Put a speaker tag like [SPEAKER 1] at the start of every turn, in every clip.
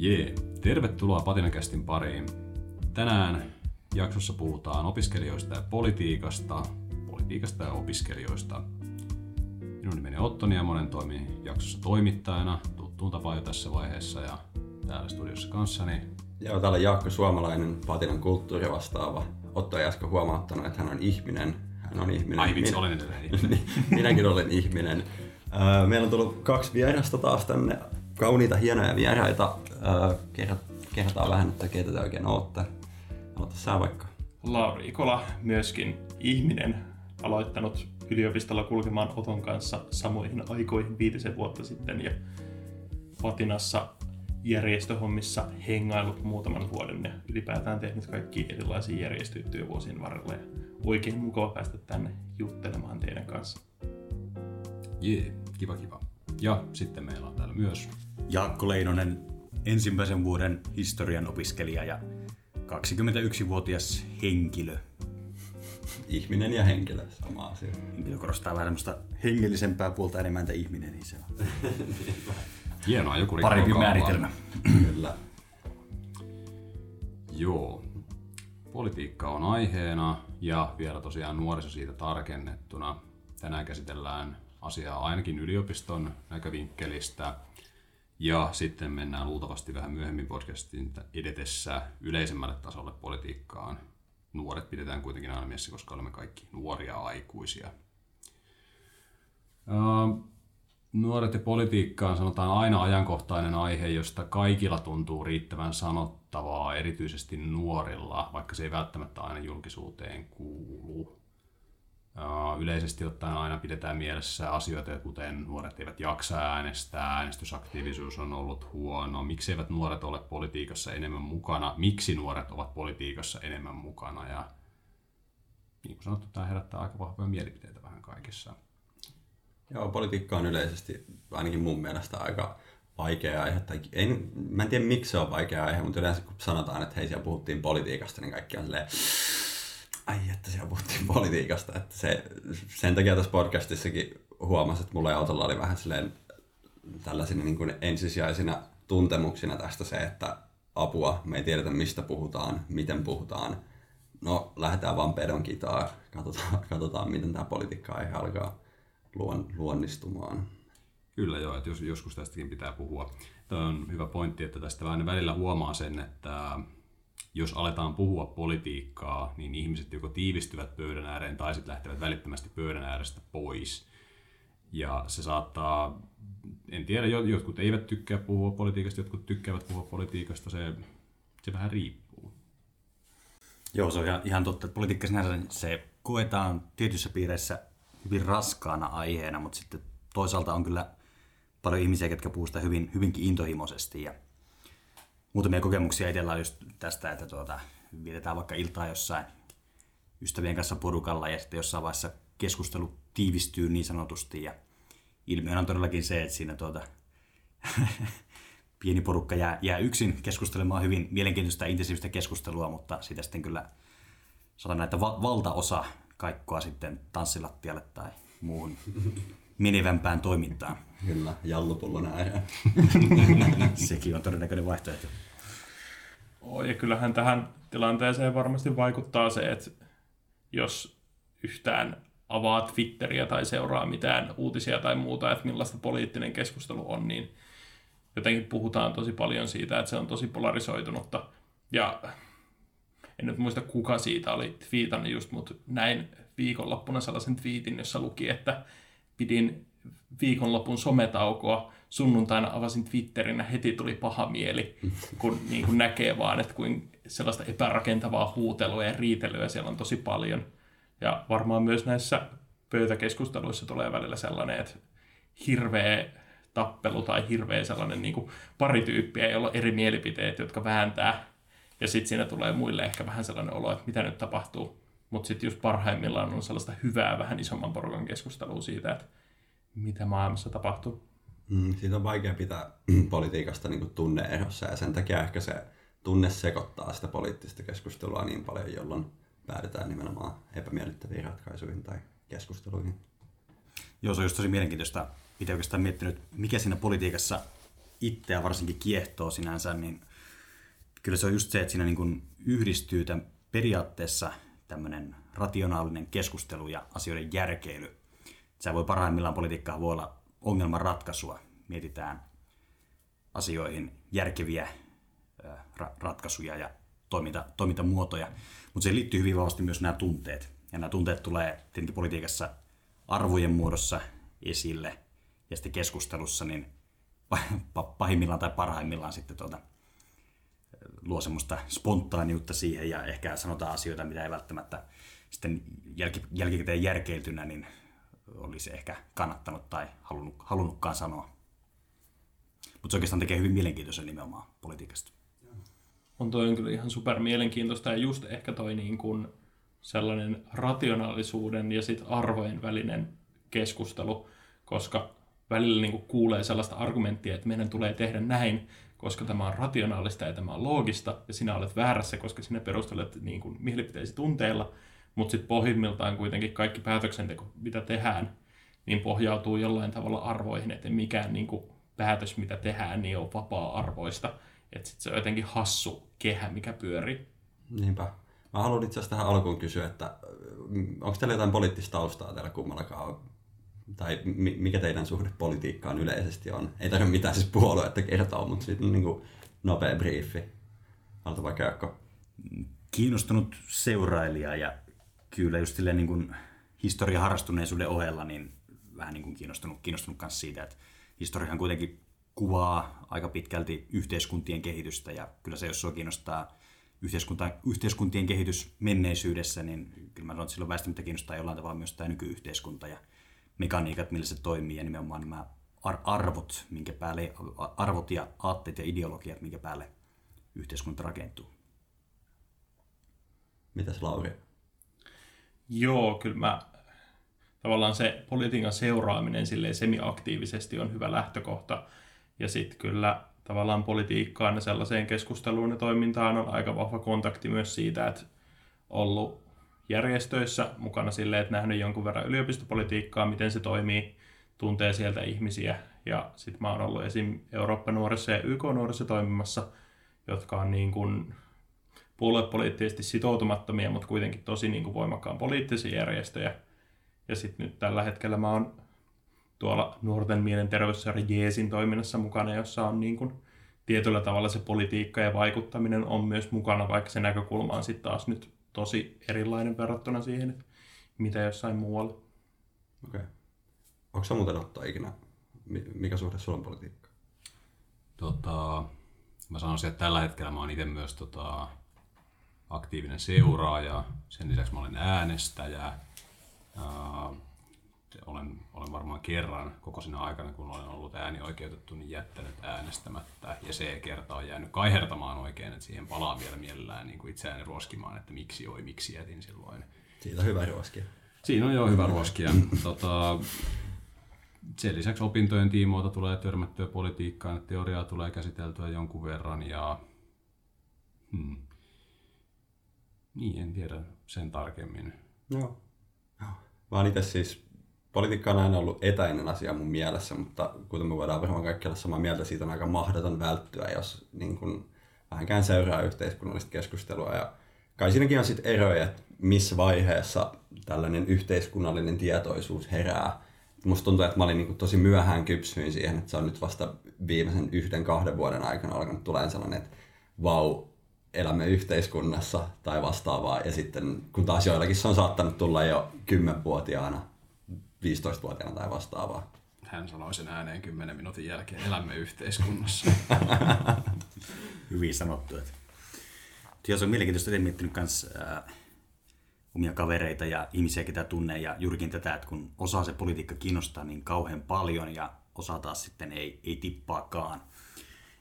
[SPEAKER 1] Jee, tervetuloa Patinakästin pariin. Tänään jaksossa puhutaan opiskelijoista ja politiikasta, politiikasta ja opiskelijoista. Minun nimeni Otto Niemonen toimii jaksossa toimittajana, tuttuun tapaan jo tässä vaiheessa ja täällä studiossa kanssani.
[SPEAKER 2] Joo, täällä on Jaakko Suomalainen, Patinan kulttuurivastaava. Otto ei äsken huomauttanut, että hän on ihminen. Hän on ihminen.
[SPEAKER 1] Ai vitsi, olen edelleen ihminen.
[SPEAKER 2] Minäkin olen ihminen. Meillä on tullut kaksi vierasta taas tänne. Kauniita, hienoja vieraita. Öö, kerrot- Kerrotaan vähän, että keitä te oikein ootte. Aloita sä vaikka.
[SPEAKER 3] Lauri Ikola, myöskin ihminen, aloittanut yliopistolla kulkemaan Oton kanssa samoihin aikoihin viitisen vuotta sitten ja Patinassa järjestöhommissa hengailut muutaman vuoden ja ylipäätään tehnyt kaikki erilaisia järjestöjä työvuosien varrella ja oikein mukava päästä tänne juttelemaan teidän kanssa.
[SPEAKER 1] Jee, kiva kiva. Ja sitten meillä on täällä myös
[SPEAKER 4] Jaakko Leinonen, ensimmäisen vuoden historian opiskelija ja 21-vuotias henkilö.
[SPEAKER 2] Ihminen ja henkilö, sama asia.
[SPEAKER 4] Henkilö korostaa vähän semmoista hengellisempää puolta enemmän että ihminen, niin se on
[SPEAKER 1] hienoa joku
[SPEAKER 4] parempi määritelmä.
[SPEAKER 2] Kyllä.
[SPEAKER 1] Joo. Politiikka on aiheena ja vielä tosiaan nuoriso siitä tarkennettuna. Tänään käsitellään asiaa ainakin yliopiston näkövinkkelistä ja sitten mennään luultavasti vähän myöhemmin podcastin edetessä yleisemmälle tasolle politiikkaan. Nuoret pidetään kuitenkin aina mielessä, koska olemme kaikki nuoria aikuisia. Öö, Nuoret ja politiikka on sanotaan aina ajankohtainen aihe, josta kaikilla tuntuu riittävän sanottavaa, erityisesti nuorilla, vaikka se ei välttämättä aina julkisuuteen kuulu. Yleisesti ottaen aina pidetään mielessä asioita, kuten nuoret eivät jaksa äänestää, äänestysaktiivisuus on ollut huono, miksi eivät nuoret ole politiikassa enemmän mukana, miksi nuoret ovat politiikassa enemmän mukana ja niin kuin sanottu, tämä herättää aika vahvoja mielipiteitä vähän kaikessa.
[SPEAKER 2] Joo, politiikka on yleisesti ainakin mun mielestä aika vaikea aihe. Tai en, mä en tiedä miksi se on vaikea aihe, mutta yleensä kun sanotaan, että hei siellä puhuttiin politiikasta, niin kaikki on silleen, ai että siellä puhuttiin politiikasta. Että se, sen takia tässä podcastissakin huomasin, että mulla ja Otolla oli vähän silleen tällaisina niin kuin ensisijaisina tuntemuksina tästä se, että apua, me ei tiedetä mistä puhutaan, miten puhutaan. No, lähdetään vaan pedon kitaa, katsotaan, katsotaan miten tämä politiikka aihe alkaa luon, luonnistumaan.
[SPEAKER 1] Kyllä joo, että jos, joskus tästäkin pitää puhua. Tämä on hyvä pointti, että tästä aina välillä huomaa sen, että jos aletaan puhua politiikkaa, niin ihmiset joko tiivistyvät pöydän ääreen tai sitten lähtevät välittömästi pöydän äärestä pois. Ja se saattaa, en tiedä, jo- jotkut eivät tykkää puhua politiikasta, jotkut tykkäävät puhua politiikasta, se, se vähän riippuu.
[SPEAKER 4] Joo, se on ihan, ihan totta, politiikka sinänsä se koetaan tietyissä piireissä hyvin raskaana aiheena, mutta sitten toisaalta on kyllä paljon ihmisiä, jotka puhuu sitä hyvin, hyvinkin intohimoisesti. Ja muutamia kokemuksia itsellä just tästä, että tuota, vietetään vaikka iltaa jossain ystävien kanssa porukalla ja sitten jossain vaiheessa keskustelu tiivistyy niin sanotusti. Ja ilmiö on todellakin se, että siinä tuota, pieni porukka jää, jää yksin keskustelemaan hyvin mielenkiintoista ja intensiivistä keskustelua, mutta sitä sitten kyllä sanotaan, että va- valtaosa kaikkoa sitten tanssilattialle tai muuhun menevämpään toimintaan.
[SPEAKER 2] Kyllä, jallupullon ääreen.
[SPEAKER 4] Sekin on todennäköinen vaihtoehto.
[SPEAKER 3] Oh, ja kyllähän tähän tilanteeseen varmasti vaikuttaa se, että jos yhtään avaa Twitteriä tai seuraa mitään uutisia tai muuta, että millaista poliittinen keskustelu on, niin jotenkin puhutaan tosi paljon siitä, että se on tosi polarisoitunutta. Ja en nyt muista kuka siitä oli twiitannut just, mutta näin viikonloppuna sellaisen twiitin, jossa luki, että pidin viikonlopun sometaukoa, sunnuntaina avasin Twitterin ja heti tuli paha mieli, kun niin kuin näkee vaan, että kuin sellaista epärakentavaa huutelua ja riitelyä siellä on tosi paljon. Ja varmaan myös näissä pöytäkeskusteluissa tulee välillä sellainen, että hirveä tappelu tai hirveä sellainen niin kuin pari tyyppiä, joilla on eri mielipiteet, jotka vääntää. Ja sitten siinä tulee muille ehkä vähän sellainen olo, että mitä nyt tapahtuu. Mutta sitten just parhaimmillaan on sellaista hyvää, vähän isomman porukan keskustelua siitä, että mitä maailmassa tapahtuu.
[SPEAKER 2] Mm, siitä on vaikea pitää politiikasta niin kuin tunne-erossa ja sen takia ehkä se tunne sekoittaa sitä poliittista keskustelua niin paljon, jolloin päädytään nimenomaan epämiellyttäviin ratkaisuihin tai keskusteluihin.
[SPEAKER 4] Joo, se on just tosi mielenkiintoista. Itse oikeastaan miettinyt, mikä siinä politiikassa itseä varsinkin kiehtoo sinänsä, niin kyllä se on just se, että siinä niin kuin yhdistyy tämän periaatteessa tämmöinen rationaalinen keskustelu ja asioiden järkeily. Se voi parhaimmillaan politiikkaa voi olla ongelman ratkaisua. Mietitään asioihin järkeviä ra- ratkaisuja ja toiminta, toimintamuotoja. Mutta se liittyy hyvin vahvasti myös nämä tunteet. Ja nämä tunteet tulee tietenkin politiikassa arvojen muodossa esille ja sitten keskustelussa niin pahimmillaan tai parhaimmillaan sitten tuota, luo semmoista spontaaniutta siihen ja ehkä sanotaan asioita, mitä ei välttämättä sitten jälki, jälkikäteen järkeiltynä niin olisi ehkä kannattanut tai halunnut, halunnutkaan sanoa. Mutta se oikeastaan tekee hyvin mielenkiintoisen nimenomaan politiikasta.
[SPEAKER 3] On toi kyllä ihan super mielenkiintoista ja just ehkä toi niin kuin sellainen rationaalisuuden ja sit arvojen välinen keskustelu, koska välillä niin kuulee sellaista argumenttia, että meidän tulee tehdä näin, koska tämä on rationaalista ja tämä on loogista, ja sinä olet väärässä, koska sinä perustelet niin kuin mielipiteesi tunteilla, mutta sitten pohjimmiltaan kuitenkin kaikki päätöksenteko, mitä tehdään, niin pohjautuu jollain tavalla arvoihin, että mikään niin kuin päätös, mitä tehdään, niin on vapaa-arvoista. Että sitten se on jotenkin hassu kehä, mikä pyörii.
[SPEAKER 2] Niinpä. Mä haluan itse asiassa tähän alkuun kysyä, että mm, onko teillä jotain poliittista taustaa täällä kummallakaan? Tai mikä teidän suhde politiikkaan yleisesti on? Ei tarvitse mitään siis puoluetta kertoa, mutta sitten niin kuin nopea briefi. Haluatko vaikka Jaakko?
[SPEAKER 4] Kiinnostunut seurailija ja kyllä just silleen niin kuin historian harrastuneisuuden ohella niin vähän niin kuin kiinnostunut, kiinnostunut myös siitä, että historiahan kuitenkin kuvaa aika pitkälti yhteiskuntien kehitystä ja kyllä se, jos sinua kiinnostaa yhteiskunta, yhteiskuntien kehitys menneisyydessä, niin kyllä mä sanon, että silloin väistämättä kiinnostaa jollain tavalla myös tämä nykyyhteiskunta ja mekaniikat, millä se toimii ja nimenomaan nämä arvot, minkä päälle, arvot ja aatteet ja ideologiat, minkä päälle yhteiskunta rakentuu.
[SPEAKER 2] Mitäs Lauri?
[SPEAKER 3] Joo, kyllä mä tavallaan se politiikan seuraaminen silleen semi-aktiivisesti on hyvä lähtökohta. Ja sitten kyllä tavallaan politiikkaan ja sellaiseen keskusteluun ja toimintaan on aika vahva kontakti myös siitä, että ollut järjestöissä mukana silleen, että nähnyt jonkun verran yliopistopolitiikkaa, miten se toimii, tuntee sieltä ihmisiä. Ja sitten mä oon ollut esim. Eurooppa-nuorissa ja YK-nuorissa toimimassa, jotka on niin kuin puoluepoliittisesti sitoutumattomia, mutta kuitenkin tosi niin kuin voimakkaan poliittisia järjestöjä. Ja sitten nyt tällä hetkellä mä oon tuolla nuorten mielenterveysseura Jeesin toiminnassa mukana, jossa on niin kuin tietyllä tavalla se politiikka ja vaikuttaminen on myös mukana, vaikka se näkökulma on sitten taas nyt tosi erilainen verrattuna siihen, mitä jossain muualla. Okei.
[SPEAKER 2] Okay. Onko sä muuten ottaa ikinä, mikä suhde sulla on politiikka?
[SPEAKER 1] Tota, mä sanoisin, että tällä hetkellä mä oon itse myös tota, aktiivinen seuraaja, sen lisäksi mä olen äänestäjä. Uh, olen, olen varmaan kerran koko siinä aikana, kun olen ollut äänioikeutettu, niin jättänyt äänestämättä. Ja se kerta on jäänyt kaihertamaan oikein, että siihen palaa vielä mielellään niin kuin itseäni ruoskimaan, että miksi oi, miksi jätin silloin.
[SPEAKER 2] Siitä on hyvä ruoskia.
[SPEAKER 1] Siinä on jo hyvä ruoskia. tota, sen lisäksi opintojen tiimoilta tulee törmättyä politiikkaan, että teoriaa tulee käsiteltyä jonkun verran ja hmm. niin, en tiedä sen tarkemmin.
[SPEAKER 2] Joo. Mä oon itse siis politiikka on aina ollut etäinen asia mun mielessä, mutta kuten me voidaan varmaan kaikki olla samaa mieltä, siitä on aika mahdoton välttyä, jos niin kun vähänkään seuraa yhteiskunnallista keskustelua. Ja kai siinäkin on sitten eroja, että missä vaiheessa tällainen yhteiskunnallinen tietoisuus herää. Musta tuntuu, että mä olin niin tosi myöhään kypsyin siihen, että se on nyt vasta viimeisen yhden, kahden vuoden aikana alkanut tulee sellainen, että vau, elämme yhteiskunnassa tai vastaavaa. Ja sitten kun taas joillakin se on saattanut tulla jo kymmenvuotiaana 15-vuotiaana tai vastaavaa.
[SPEAKER 1] Hän sanoi sen ääneen 10 minuutin jälkeen, elämme yhteiskunnassa.
[SPEAKER 4] Hyvin sanottu. Että. Jos on mielenkiintoista, että miettinyt myös äh, omia kavereita ja ihmisiä, ketä tunnee, ja juurikin tätä, että kun osaa se politiikka kiinnostaa niin kauhean paljon, ja osa taas sitten ei, ei tippaakaan.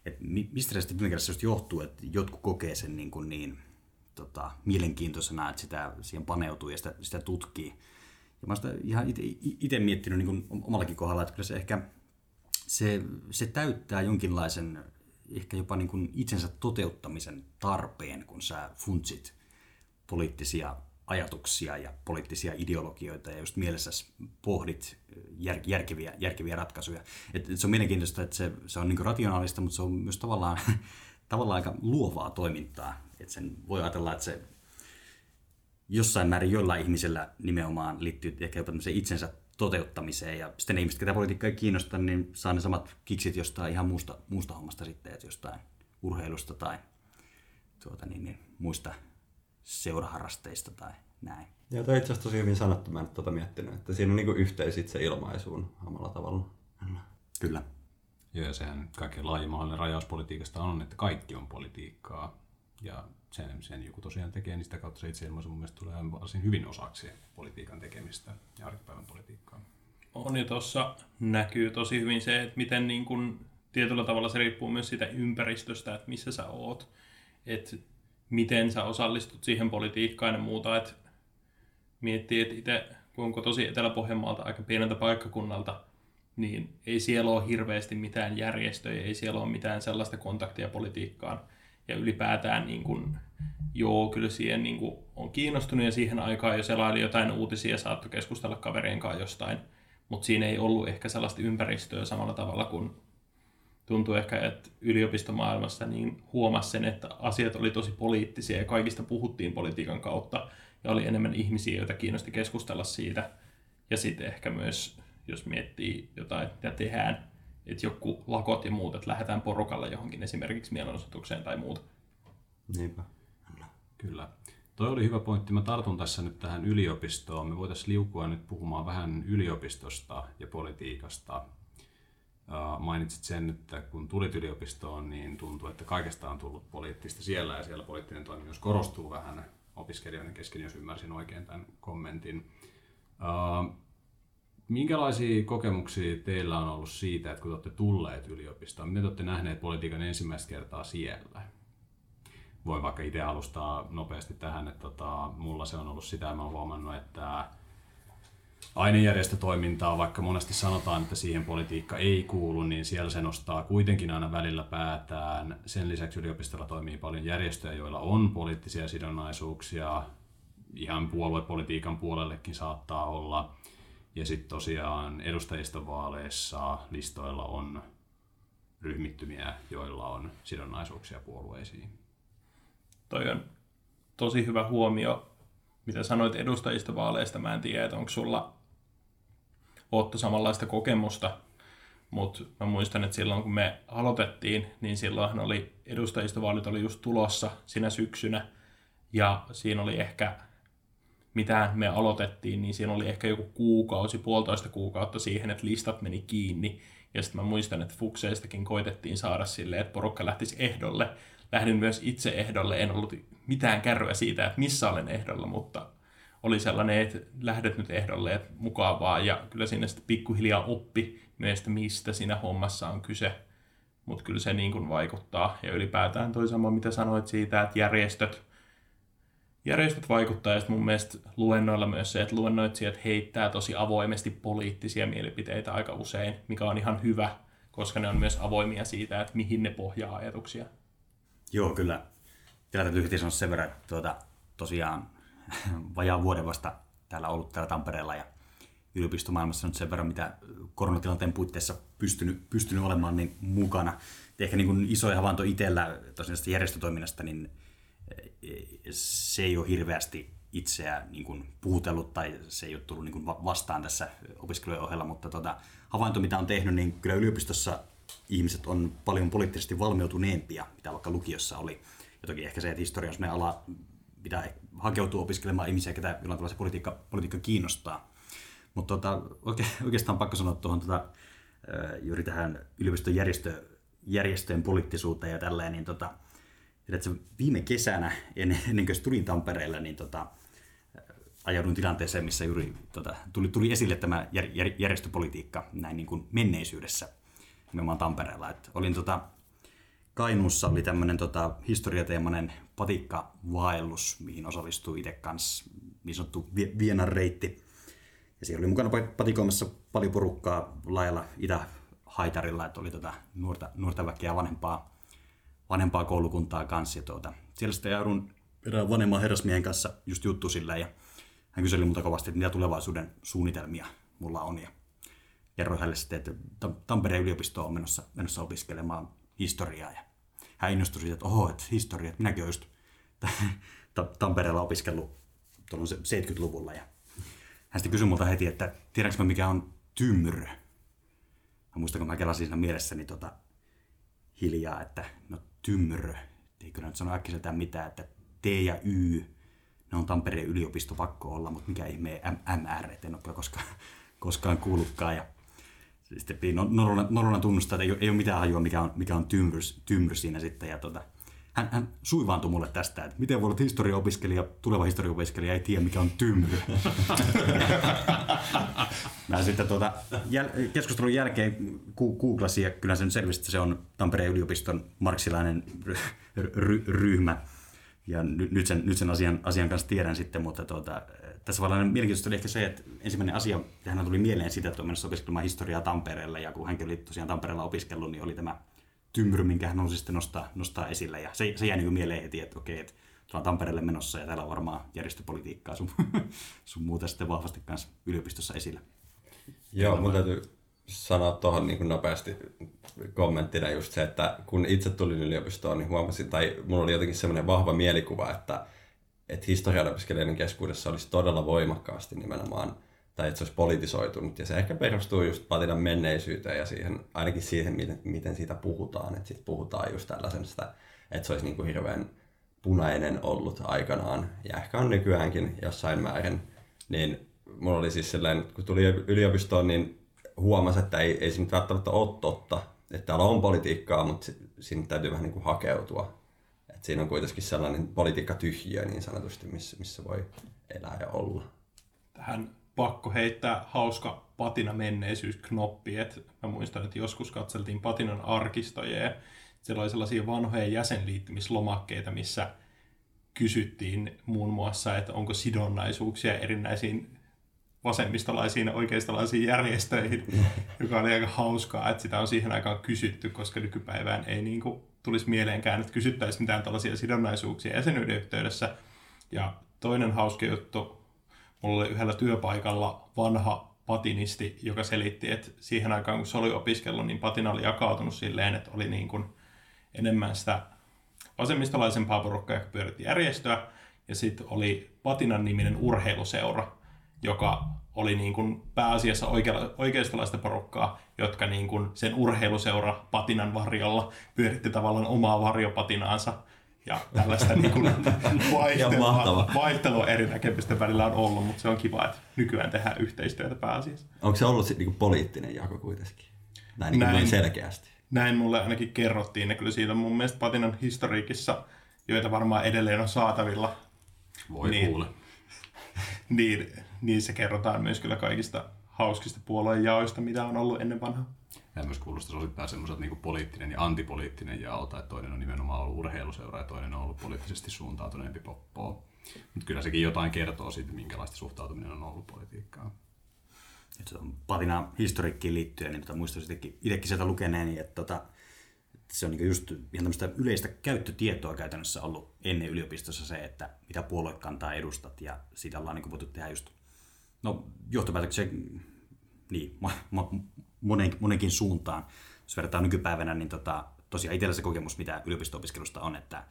[SPEAKER 4] Et mistä se sitten just johtuu, että jotkut kokee sen niin, kuin niin tota, mielenkiintoisena, että sitä siihen paneutuu ja sitä, sitä tutkii. Ja mä olen ihan itse miettinyt niin omallakin kohdalla, että kyllä se ehkä se, se täyttää jonkinlaisen ehkä jopa niin kuin itsensä toteuttamisen tarpeen, kun sä funtsit poliittisia ajatuksia ja poliittisia ideologioita ja just mielessä pohdit jär, järkeviä, järkeviä ratkaisuja. Et, et se on mielenkiintoista, että se, se on niin rationaalista, mutta se on myös tavallaan, tavallaan aika luovaa toimintaa. Et sen voi ajatella, että se jossain määrin jollain ihmisellä nimenomaan liittyy ehkä jopa itsensä toteuttamiseen. Ja sitten ne ihmiset, ketä politiikka ei kiinnosta, niin saa ne samat kiksit jostain ihan muusta, muusta hommasta sitten, että jostain urheilusta tai tuota, niin, niin, muista seuraharrasteista tai näin.
[SPEAKER 2] Ja toi itse asiassa tosi hyvin sanottu, mä en tuota miettinyt, että siinä on niinku yhteys itse ilmaisuun omalla tavalla.
[SPEAKER 4] Kyllä.
[SPEAKER 1] Joo, ja sehän kaikkein laajin mahdollinen rajaus politiikasta on, että kaikki on politiikkaa. Ja sen, sen joku tosiaan tekee, niin sitä kautta se itse ilmaisu mun mielestä tulee varsin hyvin osaksi politiikan tekemistä ja arkipäivän politiikkaa.
[SPEAKER 3] On ja tuossa näkyy tosi hyvin se, että miten niin kun, tietyllä tavalla se riippuu myös siitä ympäristöstä, että missä sä oot. Että miten sä osallistut siihen politiikkaan ja muuta. Että miettii, että itse kun tosi Etelä-Pohjanmaalta aika pieneltä paikkakunnalta, niin ei siellä ole hirveästi mitään järjestöjä, ei siellä ole mitään sellaista kontaktia politiikkaan – ja ylipäätään niin kuin, joo, kyllä siihen niin kuin, on kiinnostunut ja siihen aikaan jo selaili jotain uutisia ja saattoi keskustella kaverien kanssa jostain, mutta siinä ei ollut ehkä sellaista ympäristöä samalla tavalla kuin tuntuu ehkä, että yliopistomaailmassa niin huomasi sen, että asiat oli tosi poliittisia ja kaikista puhuttiin politiikan kautta ja oli enemmän ihmisiä, joita kiinnosti keskustella siitä. Ja sitten ehkä myös, jos miettii jotain, mitä tehdään, että joku lakot ja muut, että lähdetään porukalla johonkin esimerkiksi mielenosoitukseen tai muuta.
[SPEAKER 2] Niinpä.
[SPEAKER 1] Kyllä. Toi oli hyvä pointti. Mä tartun tässä nyt tähän yliopistoon. Me voitaisiin liukua nyt puhumaan vähän yliopistosta ja politiikasta. Mainitsit sen, että kun tulit yliopistoon, niin tuntuu, että kaikesta on tullut poliittista siellä ja siellä poliittinen toimijuus korostuu vähän opiskelijoiden kesken, jos ymmärsin oikein tämän kommentin. Minkälaisia kokemuksia teillä on ollut siitä, että kun olette tulleet yliopistoon? Miten olette nähneet politiikan ensimmäistä kertaa siellä? Voin vaikka itse alustaa nopeasti tähän, että tota, mulla se on ollut sitä, että mä olen huomannut, että ainejärjestötoimintaa, vaikka monesti sanotaan, että siihen politiikka ei kuulu, niin siellä se nostaa kuitenkin aina välillä päätään. Sen lisäksi yliopistolla toimii paljon järjestöjä, joilla on poliittisia sidonnaisuuksia. Ihan puoluepolitiikan puolellekin saattaa olla. Ja sitten tosiaan edustajistovaaleissa listoilla on ryhmittymiä, joilla on sidonnaisuuksia puolueisiin.
[SPEAKER 3] Toi on tosi hyvä huomio, mitä sanoit edustajistovaaleista. Mä en tiedä, että onko sulla Otto samanlaista kokemusta, mutta mä muistan, että silloin kun me aloitettiin, niin silloinhan oli edustajistovaalit oli just tulossa sinä syksynä, ja siinä oli ehkä mitä me aloitettiin, niin siinä oli ehkä joku kuukausi, puolitoista kuukautta siihen, että listat meni kiinni. Ja sitten mä muistan, että Fukseistakin koitettiin saada silleen, että porukka lähtisi ehdolle. Lähdin myös itse ehdolle, en ollut mitään kärryä siitä, että missä olen ehdolla, mutta oli sellainen, että lähdet nyt ehdolle, että mukavaa. Ja kyllä sinne sitten pikkuhiljaa oppi myös, mistä siinä hommassa on kyse. Mutta kyllä se niin kuin vaikuttaa. Ja ylipäätään toi sama, mitä sanoit siitä, että järjestöt, järjestöt vaikuttaa ja mun mielestä luennoilla myös se, että luennoitsijat heittää tosi avoimesti poliittisia mielipiteitä aika usein, mikä on ihan hyvä, koska ne on myös avoimia siitä, että mihin ne pohjaa ajatuksia.
[SPEAKER 4] Joo, kyllä. Vielä täytyy sanoa sen verran, että tuota, tosiaan vajaa vuoden vasta täällä ollut täällä Tampereella ja yliopistomaailmassa nyt sen verran, mitä koronatilanteen puitteissa pystynyt, pystynyt olemaan niin mukana. Ehkä niin kuin iso havainto itsellä tosiaan järjestötoiminnasta, niin se ei ole hirveästi itseä niin kuin puhutellut tai se ei ole tullut niin kuin vastaan tässä opiskelujen ohella, mutta tota, havainto mitä on tehnyt, niin kyllä yliopistossa ihmiset on paljon poliittisesti valmeutuneempia, mitä vaikka lukiossa oli. Ja toki ehkä se, että historia on ala, mitä hakeutuu opiskelemaan ihmisiä, ketä jollain tavalla se politiikka, politiikka kiinnostaa. Mutta tota, oike, oikeastaan pakko sanoa tuohon tota, juuri tähän yliopiston järjestö, järjestöjen poliittisuuteen ja tälleen, niin tota, Tiedätkö, viime kesänä, ennen, kuin tulin Tampereelle, niin tota, ajaudun tilanteeseen, missä juuri tota, tuli, tuli esille tämä jär, jär, järjestöpolitiikka näin niin kuin menneisyydessä, nimenomaan Tampereella. Et olin tota, Kainuussa oli tämmöinen tota, historiateemainen patikkavaellus, mihin osallistui itse kanssa niin sanottu Vienan reitti. Ja siellä oli mukana patikoimassa paljon porukkaa laajalla Itä-Haitarilla, että oli tota, nuorta, nuorta väkeä vanhempaa vanhempaa koulukuntaa kanssa. Ja tuota, siellä sitten joudun erään vanhemman herrasmiehen kanssa just juttu sillä ja hän kyseli multa kovasti, että mitä tulevaisuuden suunnitelmia mulla on. Ja kerroin hänelle sitten, että Tampereen yliopisto on menossa, menossa opiskelemaan historiaa. Ja hän innostui siitä, että oho, että historia, että minäkin olen just Tampereella opiskellut tuolla 70-luvulla. Ja hän sitten kysyi multa heti, että tiedänkö mä mikä on tymry? Mä muistan, kun mä kelasin siinä mielessäni tota, hiljaa, että no tymry, ei kyllä nyt sano äkkiseltään mitään, että T ja Y, ne on Tampereen yliopisto pakko olla, mutta mikä ihme MR, et en ole koskaan, koskaan kuullutkaan. Ja sitten nolona, nolona tunnustaa, että ei ei ole mitään hajua, mikä on, mikä on tymrys, tymrys siinä sitten. Ja tota, hän, hän suivaantui mulle tästä, että miten voi olla, että historiaopiskelija, tuleva historiaopiskelija ei tiedä, mikä on tymry. Mä sitten tuota, jäl- keskustelun jälkeen googlasin ja kyllä sen selvisi, että se on Tampereen yliopiston marksilainen ry- ryhmä. Ja nyt, nyt, sen, nyt sen asian, asian kanssa tiedän sitten, mutta tuota, tässä vallainen mielenkiintoista oli ehkä se, että ensimmäinen asia, hän tuli mieleen sitä, että on menossa opiskelemaan historiaa Tampereelle, ja kun hänkin oli tosiaan Tampereella opiskellut, niin oli tämä tymry, minkä hän halusi sitten nostaa, nostaa esille. Ja se, se jäi niin mieleen heti, että okei, että ollaan Tampereelle menossa ja täällä on varmaan järjestöpolitiikkaa sun, sun muuta sitten vahvasti kanssa yliopistossa esillä.
[SPEAKER 2] Joo, mun täytyy sanoa tuohon niin nopeasti kommenttina just se, että kun itse tulin yliopistoon, niin huomasin, tai mulla oli jotenkin semmoinen vahva mielikuva, että, että historian opiskelijoiden keskuudessa olisi todella voimakkaasti nimenomaan – tai että se olisi politisoitunut. Ja se ehkä perustuu just Patinan menneisyyteen ja siihen, ainakin siihen, miten, siitä puhutaan. Että sitten puhutaan just tällaisesta, että se olisi niin kuin hirveän punainen ollut aikanaan, ja ehkä on nykyäänkin jossain määrin. Niin mulla oli siis sellainen, kun tuli yliopistoon, niin huomasi, että ei, ei se nyt välttämättä ole totta. Että täällä on politiikkaa, mutta sinne täytyy vähän niin kuin hakeutua. että siinä on kuitenkin sellainen politiikka tyhjiö niin sanotusti, missä, missä voi elää ja olla.
[SPEAKER 3] Tähän pakko heittää hauska patina menneisyysknoppi. Et mä muistan, että joskus katseltiin patinan arkistoja ja siellä oli sellaisia vanhoja jäsenliittymislomakkeita, missä kysyttiin muun muassa, että onko sidonnaisuuksia erinäisiin vasemmistolaisiin ja oikeistolaisiin järjestöihin, joka oli aika hauskaa, että sitä on siihen aikaan kysytty, koska nykypäivään ei niin kuin tulisi mieleenkään, että kysyttäisiin mitään tällaisia sidonnaisuuksia jäsenyyden yhteydessä. Ja toinen hauska juttu mulla oli yhdellä työpaikalla vanha patinisti, joka selitti, että siihen aikaan kun se oli opiskellut, niin patina oli jakautunut silleen, että oli niin kuin enemmän sitä vasemmistolaisempaa porukkaa, joka pyöritti järjestöä, ja sitten oli Patinan niminen urheiluseura, joka oli niin kuin pääasiassa oikeistolaista porukkaa, jotka niin kuin sen urheiluseura Patinan varjolla pyöritti tavallaan omaa varjopatinaansa ja tällaista niin kuin vaihtelua, vaihtelua eri näkemysten välillä on ollut, mutta se on kiva, että nykyään tehdään yhteistyötä pääasiassa.
[SPEAKER 2] Onko se ollut niin kuin poliittinen jako kuitenkin? Näin, niin näin selkeästi.
[SPEAKER 3] Näin mulle ainakin kerrottiin, ja kyllä siitä mun mielestä Patinan historiikissa, joita varmaan edelleen on saatavilla.
[SPEAKER 1] Voi niin, kuule.
[SPEAKER 3] Niin, niin se kerrotaan myös kyllä kaikista hauskista puolueen jaoista, mitä on ollut ennen vanhaa.
[SPEAKER 1] Ja myös kuulostaa osittain semmoiset niin poliittinen ja antipoliittinen jaota, että toinen on nimenomaan ollut urheiluseura ja toinen on ollut poliittisesti suuntautuneempi poppoa. Mutta kyllä sekin jotain kertoo siitä, minkälaista suhtautuminen on ollut politiikkaan.
[SPEAKER 4] Että on patina historiikkiin liittyen, niin tota, muistaisin itsekin sieltä lukeneeni, että tota, se on niin just ihan tämmöistä yleistä käyttötietoa käytännössä ollut ennen yliopistossa se, että mitä puoluekantaa edustat ja siitä ollaan niin voitu tehdä just no, johtopäätöksiä niin, ma, ma, monen, monenkin suuntaan. Jos verrataan nykypäivänä, niin tota, tosiaan itsellä se kokemus, mitä yliopisto-opiskelusta on, että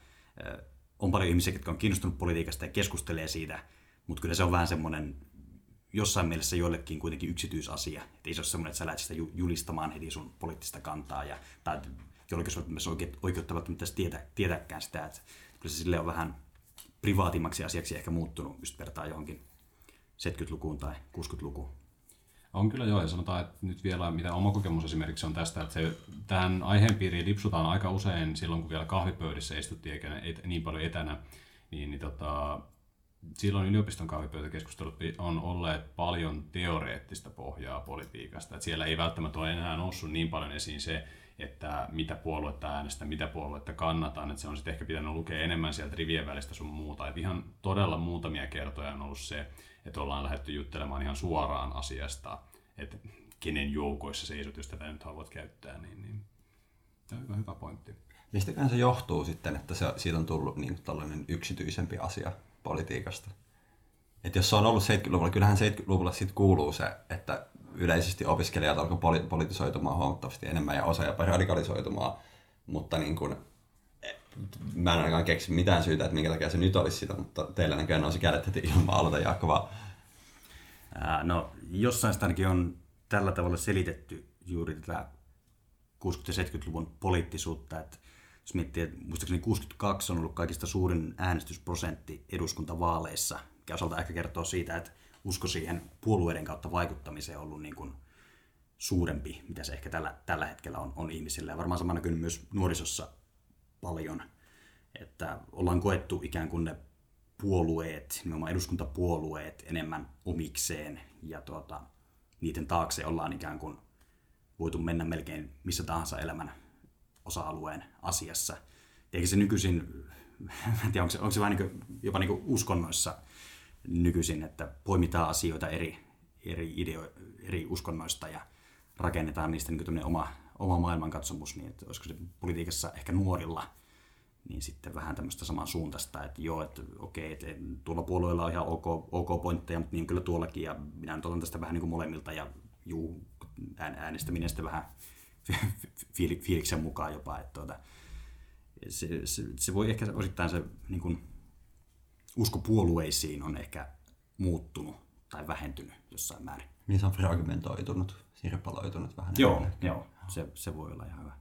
[SPEAKER 4] ö, on paljon ihmisiä, jotka on kiinnostunut politiikasta ja keskustelee siitä, mutta kyllä se on vähän semmoinen jossain mielessä joillekin kuitenkin yksityisasia. Että ei se ole semmoinen, että sä lähdet sitä julistamaan heti sun poliittista kantaa, ja, tai jollekin se myös oikeutta välttämättä tietä, tietääkään sitä, että kyllä se sille on vähän privaatimmaksi asiaksi ehkä muuttunut, just vertaa johonkin 70-lukuun tai 60-lukuun.
[SPEAKER 1] On kyllä joo, ja sanotaan, että nyt vielä mitä oma kokemus esimerkiksi on tästä, että se, tähän aiheenpiiriin lipsutaan aika usein silloin, kun vielä kahvipöydissä istuttiin eikä et, niin paljon etänä, niin, niin tota, silloin yliopiston kahvipöytäkeskustelut on olleet paljon teoreettista pohjaa politiikasta. Että siellä ei välttämättä ole enää noussut niin paljon esiin se, että mitä puoluetta äänestä, mitä puoluetta kannataan. Että se on sitten ehkä pitänyt lukea enemmän sieltä rivien välistä sun muuta. Että ihan todella muutamia kertoja on ollut se, että ollaan lähdetty juttelemaan ihan suoraan asiasta, että kenen joukoissa seisot, jos tätä nyt haluat käyttää, niin, niin tämä on hyvä, hyvä pointti.
[SPEAKER 2] Mistäkään se johtuu sitten, että se, siitä on tullut niin tällainen yksityisempi asia politiikasta? Et jos se on ollut 70-luvulla, kyllähän 70-luvulla sitten kuuluu se, että yleisesti opiskelijat alkoi poli- politisoitumaan huomattavasti enemmän ja osa jopa radikalisoitumaan, mutta niin kuin, mä en ainakaan keksi mitään syytä, että minkä takia se nyt olisi sitä, mutta teillä näköjään nousi kädet heti ilman aloita Jaakko vaan.
[SPEAKER 4] No, jossain sitä ainakin on tällä tavalla selitetty juuri tätä 60- ja 70-luvun poliittisuutta, että jos miettii, että muistaakseni 62 on ollut kaikista suurin äänestysprosentti eduskuntavaaleissa, mikä osalta ehkä kertoo siitä, että usko siihen puolueiden kautta vaikuttamiseen on ollut niin kuin suurempi, mitä se ehkä tällä, tällä hetkellä on, on ihmisillä. Ja varmaan sama näkyy myös nuorisossa paljon, että ollaan koettu ikään kuin ne puolueet, nimenomaan eduskuntapuolueet enemmän omikseen ja tuota, niiden taakse ollaan ikään kuin voitu mennä melkein missä tahansa elämän osa-alueen asiassa. Eikä se nykyisin, en tiedä, onko se, onko se vähän niin kuin, jopa niin kuin uskonnoissa nykyisin, että poimitaan asioita eri, eri, ideo, eri uskonnoista ja rakennetaan niistä niin oma, oma maailmankatsomus, niin että olisiko se politiikassa ehkä nuorilla niin sitten vähän tämmöistä saman suuntaista, että joo, että okei, että tuolla puolueella on ihan ok, ok pointteja, mutta niin kyllä tuollakin, ja minä nyt otan tästä vähän niin kuin molemmilta, ja juu, äänestäminen sitten vähän fiiliksen mukaan jopa, että tuota, se, se, se, voi ehkä osittain se niin kuin, usko puolueisiin on ehkä muuttunut tai vähentynyt jossain määrin.
[SPEAKER 2] Niin se on fragmentoitunut, sirpaloitunut vähän.
[SPEAKER 4] Joo, enemmän. joo se, se voi olla ihan hyvä,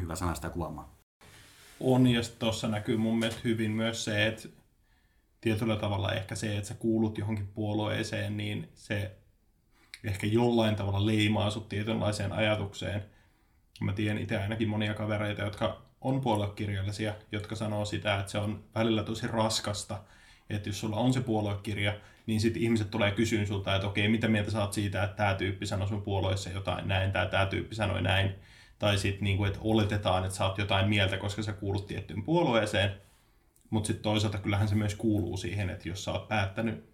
[SPEAKER 4] hyvä sana sitä kuvaamaan.
[SPEAKER 3] On, ja tuossa näkyy mun mielestä hyvin myös se, että tietyllä tavalla ehkä se, että sä kuulut johonkin puolueeseen, niin se ehkä jollain tavalla leimaa sut tietynlaiseen ajatukseen. Mä tiedän itse ainakin monia kavereita, jotka on puoluekirjallisia, jotka sanoo sitä, että se on välillä tosi raskasta, että jos sulla on se puoluekirja, niin sitten ihmiset tulee kysyyn sulta, että okei, mitä mieltä saat siitä, että tämä tyyppi sanoi sun puolueessa jotain näin, tai tämä tyyppi sanoi näin, tai sitten niin että oletetaan, että sä oot jotain mieltä, koska sä kuulut tiettyyn puolueeseen, mutta sitten toisaalta kyllähän se myös kuuluu siihen, että jos sä oot päättänyt,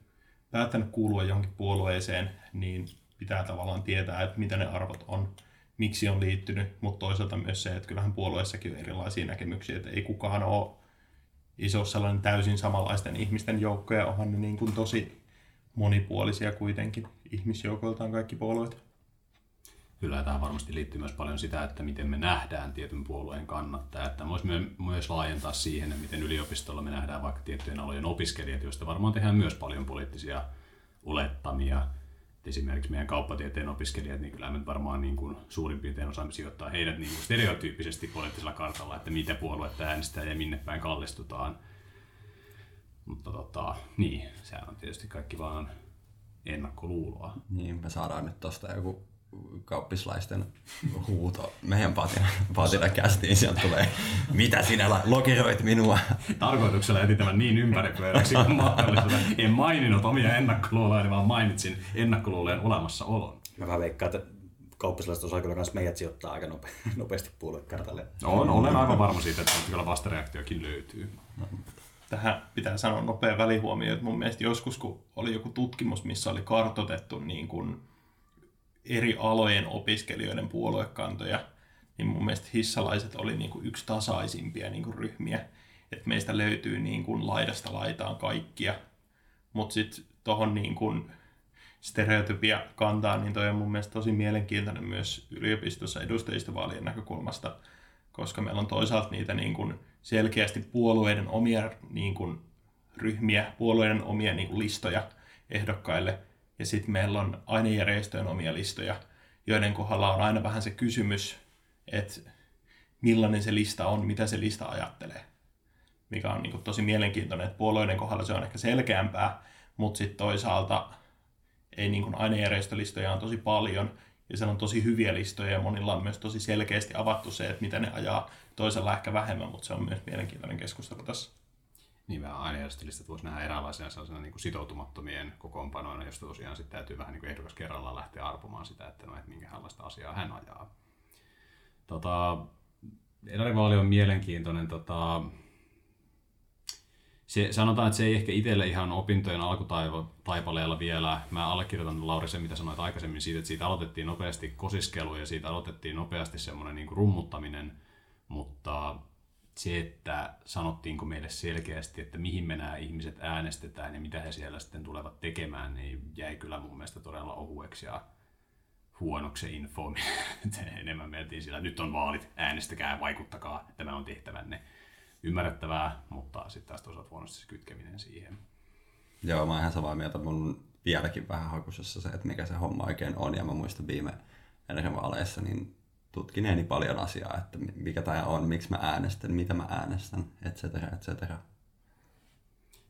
[SPEAKER 3] päättänyt kuulua johonkin puolueeseen, niin pitää tavallaan tietää, että mitä ne arvot on, miksi on liittynyt, mutta toisaalta myös se, että kyllähän puolueessakin on erilaisia näkemyksiä, että ei kukaan ole iso sellainen täysin samanlaisten ihmisten joukko, ja onhan ne niin kuin tosi monipuolisia kuitenkin ihmisjoukoiltaan kaikki puolueet.
[SPEAKER 1] Kyllä tähän varmasti liittyy myös paljon sitä, että miten me nähdään tietyn puolueen kannattaja. Että voisi myös laajentaa siihen, että miten yliopistolla me nähdään vaikka tiettyjen alojen opiskelijat, joista varmaan tehdään myös paljon poliittisia olettamia esimerkiksi meidän kauppatieteen opiskelijat, niin kyllä me varmaan niin kuin suurin piirtein osaamme sijoittaa heidät niin kuin stereotyyppisesti poliittisella kartalla, että mitä puoluetta äänestää ja minne päin kallistutaan. Mutta tota, niin, sehän on tietysti kaikki vaan ennakkoluuloa.
[SPEAKER 2] Niin, me saadaan nyt tosta joku kauppislaisten huuto meidän patina, patina kästiin, sieltä tulee, mitä sinä lokeroit minua?
[SPEAKER 1] Tarkoituksella etin tämän niin ympäripyöräksi kuin mahdollista. En maininnut omia ennakkoluuloja, vaan mainitsin ennakkoluulojen olemassaolon.
[SPEAKER 4] Mä veikkaan, että kauppislaiset osaa kyllä myös meidät sijoittaa aika nope, nopeasti puoluekartalle.
[SPEAKER 1] On, olen aivan varma siitä, että kyllä vastareaktiokin löytyy.
[SPEAKER 3] Tähän pitää sanoa nopea välihuomio, että mun mielestä joskus kun oli joku tutkimus, missä oli kartotettu niin kuin eri alojen opiskelijoiden puoluekantoja, niin mun mielestä hissalaiset oli niin kuin yksi tasaisimpia niin kuin ryhmiä. Että meistä löytyy niin kuin laidasta laitaan kaikkia. Mutta sitten tuohon niin stereotypia kantaa, niin toi on mun mielestä tosi mielenkiintoinen myös yliopistossa edustajistovaalien näkökulmasta, koska meillä on toisaalta niitä niin kuin selkeästi puolueiden omia niin kuin ryhmiä, puolueiden omia niin kuin listoja ehdokkaille, ja sitten meillä on ainejärjestöjen omia listoja, joiden kohdalla on aina vähän se kysymys, että millainen se lista on, mitä se lista ajattelee. Mikä on niin tosi mielenkiintoinen, että puolueiden kohdalla se on ehkä selkeämpää, mutta sitten toisaalta ei niin ainejärjestölistoja on tosi paljon, ja siellä on tosi hyviä listoja, ja monilla on myös tosi selkeästi avattu se, että mitä ne ajaa, toisella ehkä vähemmän, mutta se on myös mielenkiintoinen keskustelu tässä
[SPEAKER 1] niin vähän ainejärjestölistat voisi nähdä eräänlaisena sellaisena niin kuin sitoutumattomien kokoonpanoina, josta tosiaan sitten täytyy vähän niin kuin ehdokas kerrallaan lähteä arpomaan sitä, että, no, että minkälaista asiaa hän ajaa. Tota, Edarivaali on mielenkiintoinen. Tota, se, sanotaan, että se ei ehkä itselle ihan opintojen alkutaipaleella vielä. Mä allekirjoitan Lauri sen, mitä sanoit aikaisemmin siitä, että siitä aloitettiin nopeasti kosiskelu ja siitä aloitettiin nopeasti semmoinen niin kuin rummuttaminen – mutta se, että sanottiinko meille selkeästi, että mihin me nämä ihmiset äänestetään ja mitä he siellä sitten tulevat tekemään, niin jäi kyllä mun mielestä todella ohueksi ja huonoksi se info. Enemmän mentiin sillä, nyt on vaalit, äänestäkää, vaikuttakaa, tämä on tehtävänne. Ymmärrettävää, mutta sitten taas toisaalta huonosti se kytkeminen siihen.
[SPEAKER 2] Joo, mä oon ihan samaa mieltä. Mun vieläkin vähän hakusessa se, että mikä se homma oikein on. Ja mä muistan viime vaaleissa, niin tutkineeni paljon asiaa, että mikä tämä on, miksi mä äänestän, mitä mä äänestän, et cetera, et cetera.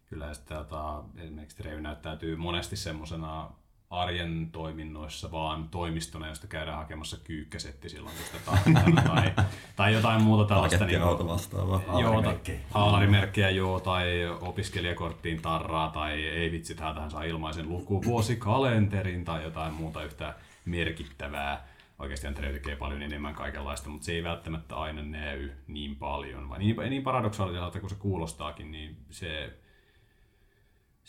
[SPEAKER 1] Kyllä, sitten tota, esimerkiksi näyttäytyy monesti semmoisena arjen toiminnoissa vaan toimistona, josta käydään hakemassa kyykkäsetti silloin, kun sitä tai, tai jotain muuta tällaista.
[SPEAKER 2] Niin, auto vastaava.
[SPEAKER 1] Joo, haalarimerkkejä joo, tai opiskelijakorttiin tarraa, tai ei vitsi, tähän saa ilmaisen lukuvuosikalenterin tai jotain muuta yhtä merkittävää. Oikeasti Antre tekee paljon enemmän kaikenlaista, mutta se ei välttämättä aina näy niin paljon. Vai niin, niin paradoksaaliselta kuin se kuulostaakin, niin se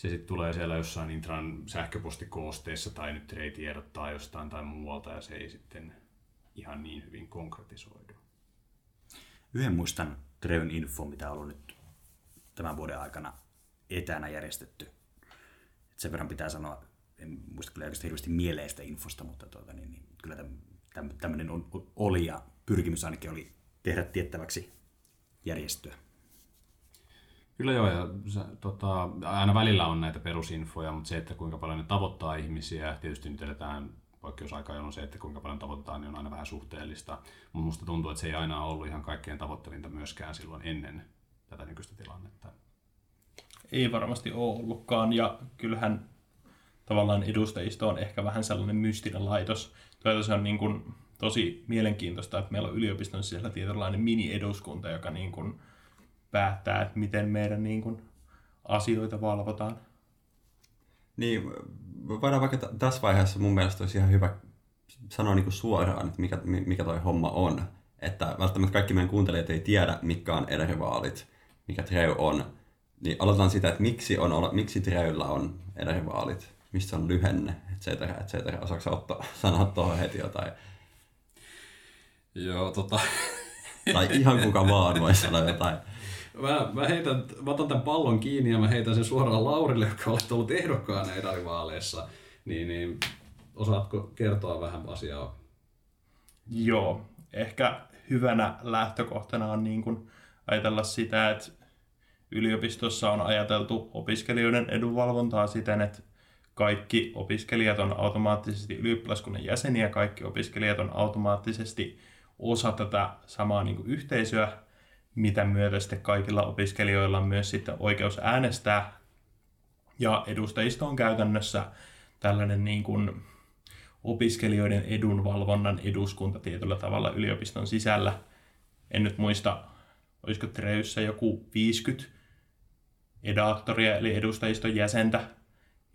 [SPEAKER 1] se sitten tulee siellä jossain Intran sähköpostikoosteessa tai nyt Trey tiedottaa jostain tai muualta ja se ei sitten ihan niin hyvin konkretisoidu.
[SPEAKER 4] Yhden muistan Treyn info, mitä on ollut nyt tämän vuoden aikana etänä järjestetty. Et sen verran pitää sanoa, en muista kyllä oikeasti hirveästi mieleistä infosta, mutta tuota, niin, niin, kyllä tämmöinen oli ja pyrkimys ainakin oli tehdä tiettäväksi järjestöä.
[SPEAKER 1] Kyllä joo, ja se, tota, aina välillä on näitä perusinfoja, mutta se, että kuinka paljon ne tavoittaa ihmisiä, tietysti nyt eletään poikkeusaikaa, jolloin se, että kuinka paljon tavoittaa, niin on aina vähän suhteellista. Mutta musta tuntuu, että se ei aina ollut ihan kaikkein tavoittavinta myöskään silloin ennen tätä nykyistä tilannetta.
[SPEAKER 3] Ei varmasti ole ollutkaan, ja kyllähän tavallaan edustajisto on ehkä vähän sellainen mystinen laitos. Toisaalta se on niin kuin tosi mielenkiintoista, että meillä on yliopiston sisällä tietynlainen mini-eduskunta, joka niin kuin päättää, että miten meidän niin kuin, asioita valvotaan.
[SPEAKER 2] Niin, voidaan vaikka t- tässä vaiheessa mun mielestä olisi ihan hyvä sanoa niin kuin suoraan, että mikä, mikä toi homma on. Että välttämättä kaikki meidän kuuntelijat ei tiedä, mikä on edärivaalit, mikä Treu on. Niin aloitetaan sitä, että miksi, on, miksi Treulla on edärivaalit, mistä on lyhenne, et cetera, et cetera. Osaatko ottaa, sanoa tuohon heti jotain?
[SPEAKER 1] Joo, tota...
[SPEAKER 2] tai ihan kuka vaan voi sanoa jotain.
[SPEAKER 1] Mä, mä, heitän, mä otan tämän pallon kiinni ja mä heitän sen suoraan Laurille, joka olet ollut ehdokkaana edarivaaleissa. Niin, niin osaatko kertoa vähän asiaa?
[SPEAKER 3] Joo, ehkä hyvänä lähtökohtana on niin kuin ajatella sitä, että yliopistossa on ajateltu opiskelijoiden edunvalvontaa siten, että kaikki opiskelijat on automaattisesti ylioppilaskunnan jäseniä, kaikki opiskelijat on automaattisesti osa tätä samaa niin kuin yhteisöä, mitä myötä sitten kaikilla opiskelijoilla on myös sitten oikeus äänestää. Ja edustajisto on käytännössä tällainen niin kuin opiskelijoiden edunvalvonnan eduskunta tietyllä tavalla yliopiston sisällä. En nyt muista, olisiko Treyssä joku 50 edaattoria eli edustajiston jäsentä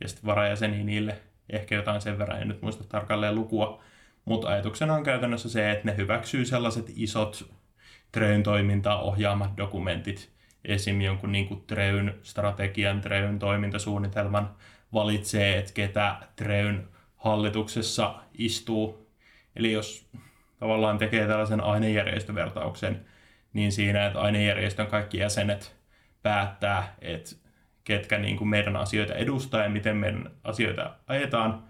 [SPEAKER 3] ja sitten varajäseniä niille ehkä jotain sen verran, en nyt muista tarkalleen lukua. Mutta ajatuksena on käytännössä se, että ne hyväksyy sellaiset isot Treyn toimintaa ohjaamat dokumentit, esim. jonkun niin Treyn strategian, Treyn toimintasuunnitelman, valitsee, että ketä Treyn hallituksessa istuu. Eli jos tavallaan tekee tällaisen ainejärjestövertauksen, niin siinä, että ainejärjestön kaikki jäsenet päättää, että ketkä niin kuin meidän asioita edustaa ja miten meidän asioita ajetaan,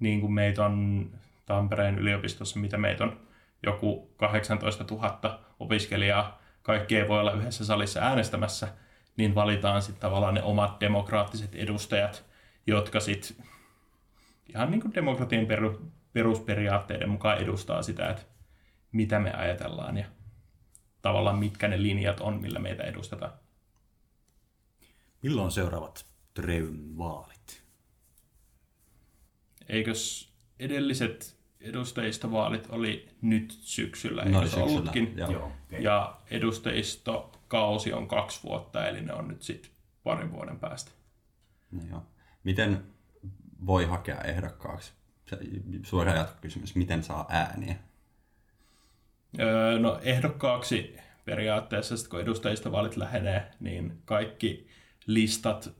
[SPEAKER 3] niin kuin meitä on Tampereen yliopistossa, mitä meitä on joku 18 000 opiskelijaa, kaikki ei voi olla yhdessä salissa äänestämässä, niin valitaan sitten tavallaan ne omat demokraattiset edustajat, jotka sitten ihan niin kuin demokratian perusperiaatteiden mukaan edustaa sitä, että mitä me ajatellaan ja tavallaan mitkä ne linjat on, millä meitä edustetaan.
[SPEAKER 4] Milloin seuraavat Treyn vaalit?
[SPEAKER 3] Eikös edelliset edustajistovaalit oli nyt syksyllä, no, syksyllä. ollutkin? Joo. Joo, okay. Ja edustajistokausi on kaksi vuotta, eli ne on nyt sitten parin vuoden päästä.
[SPEAKER 2] No joo. Miten voi hakea ehdokkaaksi? Se suora jatkokysymys, miten saa ääniä?
[SPEAKER 3] Öö, no ehdokkaaksi periaatteessa, sit kun edustajistovaalit lähenee, niin kaikki listat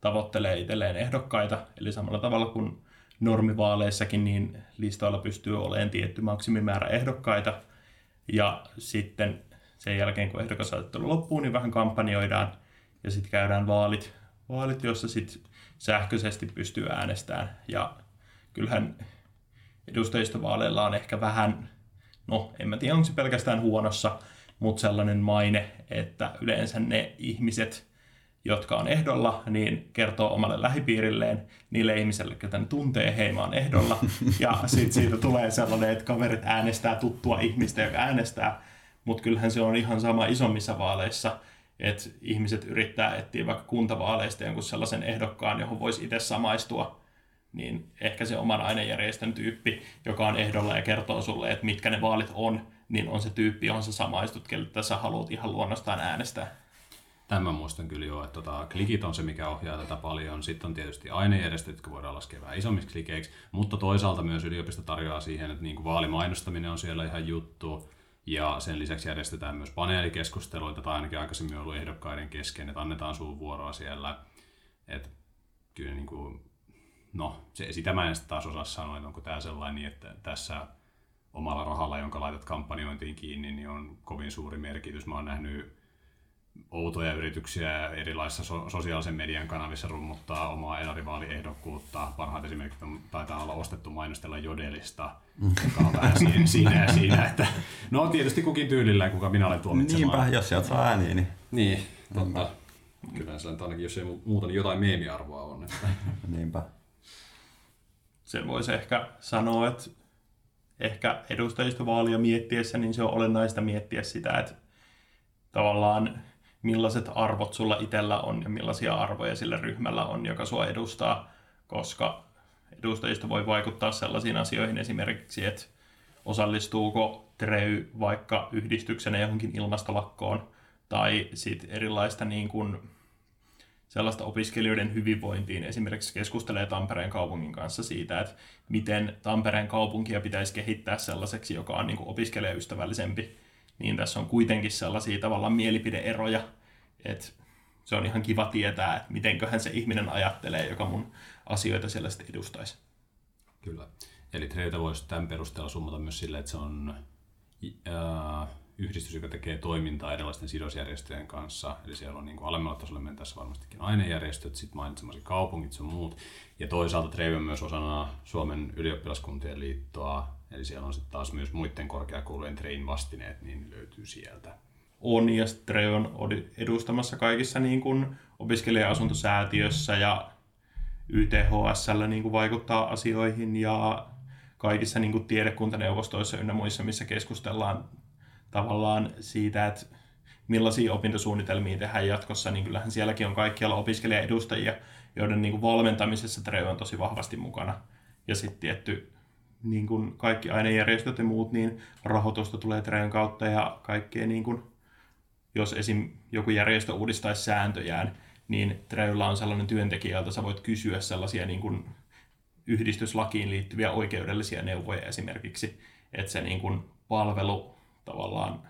[SPEAKER 3] tavoittelee itselleen ehdokkaita, eli samalla tavalla kuin normivaaleissakin niin listoilla pystyy olemaan tietty maksimimäärä ehdokkaita. Ja sitten sen jälkeen kun ehdokasasettelu loppuu, niin vähän kampanjoidaan ja sitten käydään vaalit, vaalit joissa sitten sähköisesti pystyy äänestämään. Ja kyllähän edustajistovaaleilla on ehkä vähän, no en mä tiedä onko se pelkästään huonossa, mutta sellainen maine, että yleensä ne ihmiset, jotka on ehdolla, niin kertoo omalle lähipiirilleen, niille ihmisille, ketä ne tuntee, hei mä oon ehdolla. Ja sitten siitä tulee sellainen, että kaverit äänestää tuttua ihmistä, joka äänestää. Mutta kyllähän se on ihan sama isommissa vaaleissa, että ihmiset yrittää etsiä vaikka kuntavaaleista jonkun sellaisen ehdokkaan, johon voisi itse samaistua, niin ehkä se oman ainejärjestön tyyppi, joka on ehdolla ja kertoo sulle, että mitkä ne vaalit on, niin on se tyyppi, johon sä samaistut, keltä sä haluat ihan luonnostaan äänestää.
[SPEAKER 1] Tämän muistan kyllä jo, että tota, klikit on se, mikä ohjaa tätä paljon. Sitten on tietysti ainejärjestöt, jotka voidaan laskea vähän isommiksi klikeiksi, mutta toisaalta myös yliopisto tarjoaa siihen, että niin kuin vaalimainostaminen on siellä ihan juttu. Ja sen lisäksi järjestetään myös paneelikeskusteluita, tai ainakin aikaisemmin ollut ehdokkaiden kesken, että annetaan sun vuoroa siellä. Et kyllä niin kuin, no, se, sitä mä en taas osaa sanoa, että onko tämä sellainen, niin että tässä omalla rahalla, jonka laitat kampanjointiin kiinni, niin on kovin suuri merkitys. Mä oon nähnyt outoja yrityksiä erilaisissa so- sosiaalisen median kanavissa rummuttaa omaa ehdokkuutta. Parhaat esimerkiksi on, taitaa olla ostettu mainostella Jodelista, joka on vähän siinä, siinä ja siinä. Että, no tietysti kukin tyylillä ja kuka minä olen tuomitsemaan.
[SPEAKER 2] Niinpä, jos sieltä saa ääniä, niin...
[SPEAKER 1] Niin, totta. Kyllä se ainakin, jos ei muuta, niin jotain meemiarvoa on. Että.
[SPEAKER 2] Niinpä.
[SPEAKER 3] Sen voisi ehkä sanoa, että ehkä edustajistovaalia miettiessä, niin se on olennaista miettiä sitä, että tavallaan millaiset arvot sulla itsellä on ja millaisia arvoja sillä ryhmällä on, joka sua edustaa, koska edustajista voi vaikuttaa sellaisiin asioihin esimerkiksi, että osallistuuko Trey vaikka yhdistyksenä johonkin ilmastolakkoon tai sitten erilaista niin kuin sellaista opiskelijoiden hyvinvointiin. Esimerkiksi keskustelee Tampereen kaupungin kanssa siitä, että miten Tampereen kaupunkia pitäisi kehittää sellaiseksi, joka on niin kuin opiskelijaystävällisempi niin tässä on kuitenkin sellaisia tavallaan mielipideeroja, että se on ihan kiva tietää, että mitenköhän se ihminen ajattelee, joka mun asioita siellä sitten edustaisi.
[SPEAKER 1] Kyllä. Eli Treytä voisi tämän perusteella summata myös sille, että se on äh, yhdistys, joka tekee toimintaa erilaisten sidosjärjestöjen kanssa. Eli siellä on niin kuin alemmalla tasolla mentäessä varmastikin ainejärjestöt, sitten mainitsemasi kaupungit ja muut. Ja toisaalta Trey on myös osana Suomen ylioppilaskuntien liittoa, Eli siellä on sitten taas myös muiden korkeakoulujen Train vastineet, niin löytyy sieltä.
[SPEAKER 3] On, ja Trey on edustamassa kaikissa niin kuin opiskelija-asuntosäätiössä ja YTHSllä niin kuin vaikuttaa asioihin ja kaikissa niin kuin tiedekuntaneuvostoissa ynnä muissa, missä keskustellaan tavallaan siitä, että millaisia opintosuunnitelmia tehdään jatkossa, niin kyllähän sielläkin on kaikkialla opiskelijaedustajia, joiden niin kuin valmentamisessa Trey on tosi vahvasti mukana. Ja sitten tietty niin kuin kaikki ainejärjestöt ja muut, niin rahoitusta tulee Treen kautta ja kaikkea niin kuin, jos esim. joku järjestö uudistaisi sääntöjään, niin Treyllä on sellainen työntekijä, jolta sä voit kysyä sellaisia niin kuin yhdistyslakiin liittyviä oikeudellisia neuvoja esimerkiksi, että se niin kuin palvelu tavallaan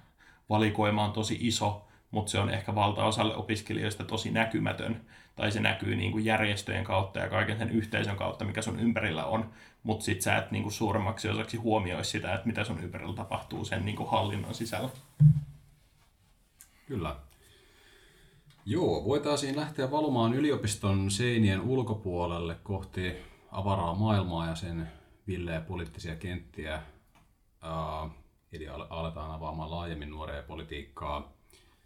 [SPEAKER 3] valikoima on tosi iso, mutta se on ehkä valtaosalle opiskelijoista tosi näkymätön, tai se näkyy niin kuin järjestöjen kautta ja kaiken sen yhteisön kautta, mikä sun ympärillä on, mutta sit sä et niin kuin suuremmaksi osaksi huomioi sitä, että mitä sun ympärillä tapahtuu sen niin kuin hallinnon sisällä.
[SPEAKER 1] Kyllä. Joo, voitaisiin lähteä valumaan yliopiston seinien ulkopuolelle kohti avaraa maailmaa ja sen villejä poliittisia kenttiä. Uh, eli aletaan avaamaan laajemmin nuorea politiikkaa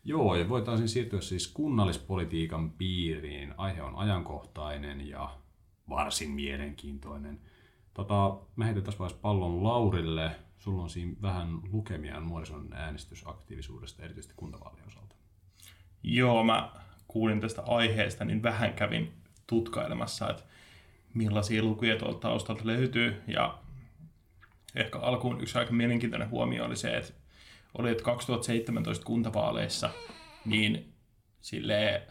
[SPEAKER 1] Joo, ja voitaisiin siirtyä siis kunnallispolitiikan piiriin. Aihe on ajankohtainen ja varsin mielenkiintoinen. Tota, mä heitän tässä vaiheessa pallon Laurille. Sulla on siinä vähän lukemia nuorison äänestysaktiivisuudesta, erityisesti kuntavaalien osalta.
[SPEAKER 3] Joo, mä kuulin tästä aiheesta, niin vähän kävin tutkailemassa, että millaisia lukuja tuolta taustalta löytyy. Ja ehkä alkuun yksi aika mielenkiintoinen huomio oli se, että oli, että 2017 kuntavaaleissa niin sille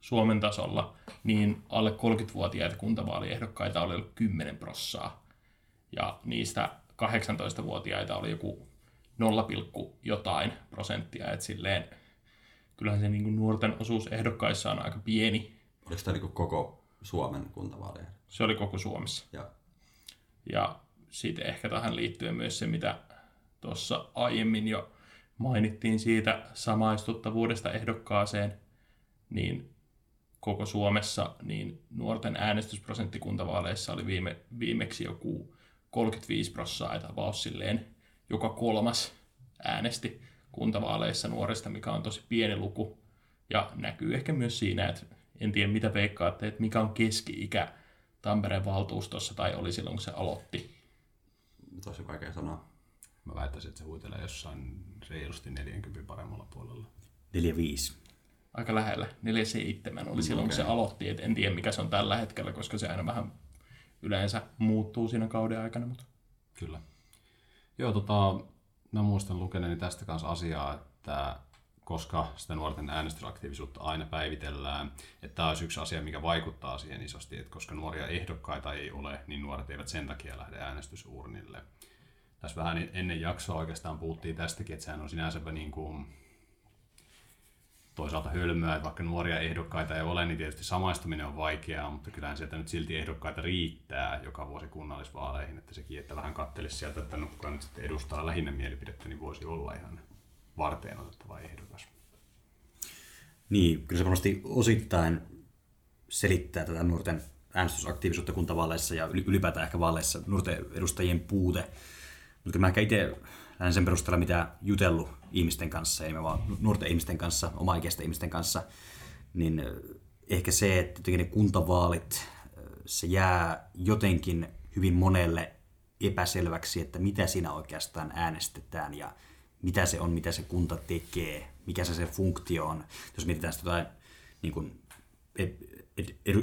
[SPEAKER 3] Suomen tasolla niin alle 30-vuotiaita kuntavaaliehdokkaita oli ollut 10 prossaa. Ja niistä 18-vuotiaita oli joku 0, jotain prosenttia. Et silleen, kyllähän se niin nuorten osuus ehdokkaissa on aika pieni.
[SPEAKER 2] Oliko tämä niin koko Suomen kuntavaaleja?
[SPEAKER 3] Se oli koko Suomessa.
[SPEAKER 2] Ja,
[SPEAKER 3] ja sitten ehkä tähän liittyen myös se, mitä tuossa aiemmin jo mainittiin siitä samaistuttavuudesta ehdokkaaseen, niin koko Suomessa niin nuorten äänestysprosentti kuntavaaleissa oli viime, viimeksi joku 35 prosenttia, että silleen joka kolmas äänesti kuntavaaleissa nuorista, mikä on tosi pieni luku. Ja näkyy ehkä myös siinä, että en tiedä mitä veikkaatte, että mikä on keski-ikä Tampereen valtuustossa tai oli silloin, kun se aloitti.
[SPEAKER 2] Tosi vaikea sanoa.
[SPEAKER 1] Mä väittäisin, että se huitelee jossain reilusti 40 paremmalla puolella.
[SPEAKER 4] 45.
[SPEAKER 3] Aika lähellä. 47 oli silloin, okay. kun se aloitti. Et en tiedä, mikä se on tällä hetkellä, koska se aina vähän yleensä muuttuu siinä kauden aikana. Mutta...
[SPEAKER 1] Kyllä. Joo, tota, mä muistan lukeneeni tästä kanssa asiaa, että koska sitä nuorten äänestysaktiivisuutta aina päivitellään, että tämä olisi yksi asia, mikä vaikuttaa siihen isosti, että koska nuoria ehdokkaita ei ole, niin nuoret eivät sen takia lähde äänestysuurnille. Tässä vähän ennen jaksoa oikeastaan puhuttiin tästäkin, että sehän on sinänsä niin kuin toisaalta hölmöä, että vaikka nuoria ehdokkaita ei ole, niin tietysti samaistuminen on vaikeaa, mutta kyllähän sieltä nyt silti ehdokkaita riittää joka vuosi kunnallisvaaleihin, että sekin, että vähän kattelisi sieltä, että no, kuka nyt sitten edustaa lähinnä mielipidettä, niin voisi olla ihan varteen otettava ehdokas.
[SPEAKER 4] Niin, kyllä se varmasti osittain selittää tätä nuorten äänestysaktiivisuutta kuntavaaleissa ja ylipäätään ehkä vaaleissa nuorten edustajien puute. Mutta mä itse lähden sen perusteella, mitä jutellut ihmisten kanssa, ei vaan nuorten ihmisten kanssa, omaikäisten ihmisten kanssa, niin ehkä se, että ne kuntavaalit, se jää jotenkin hyvin monelle epäselväksi, että mitä siinä oikeastaan äänestetään ja mitä se on, mitä se kunta tekee, mikä se se funktio on. Jos mietitään sitä jotain niin kuin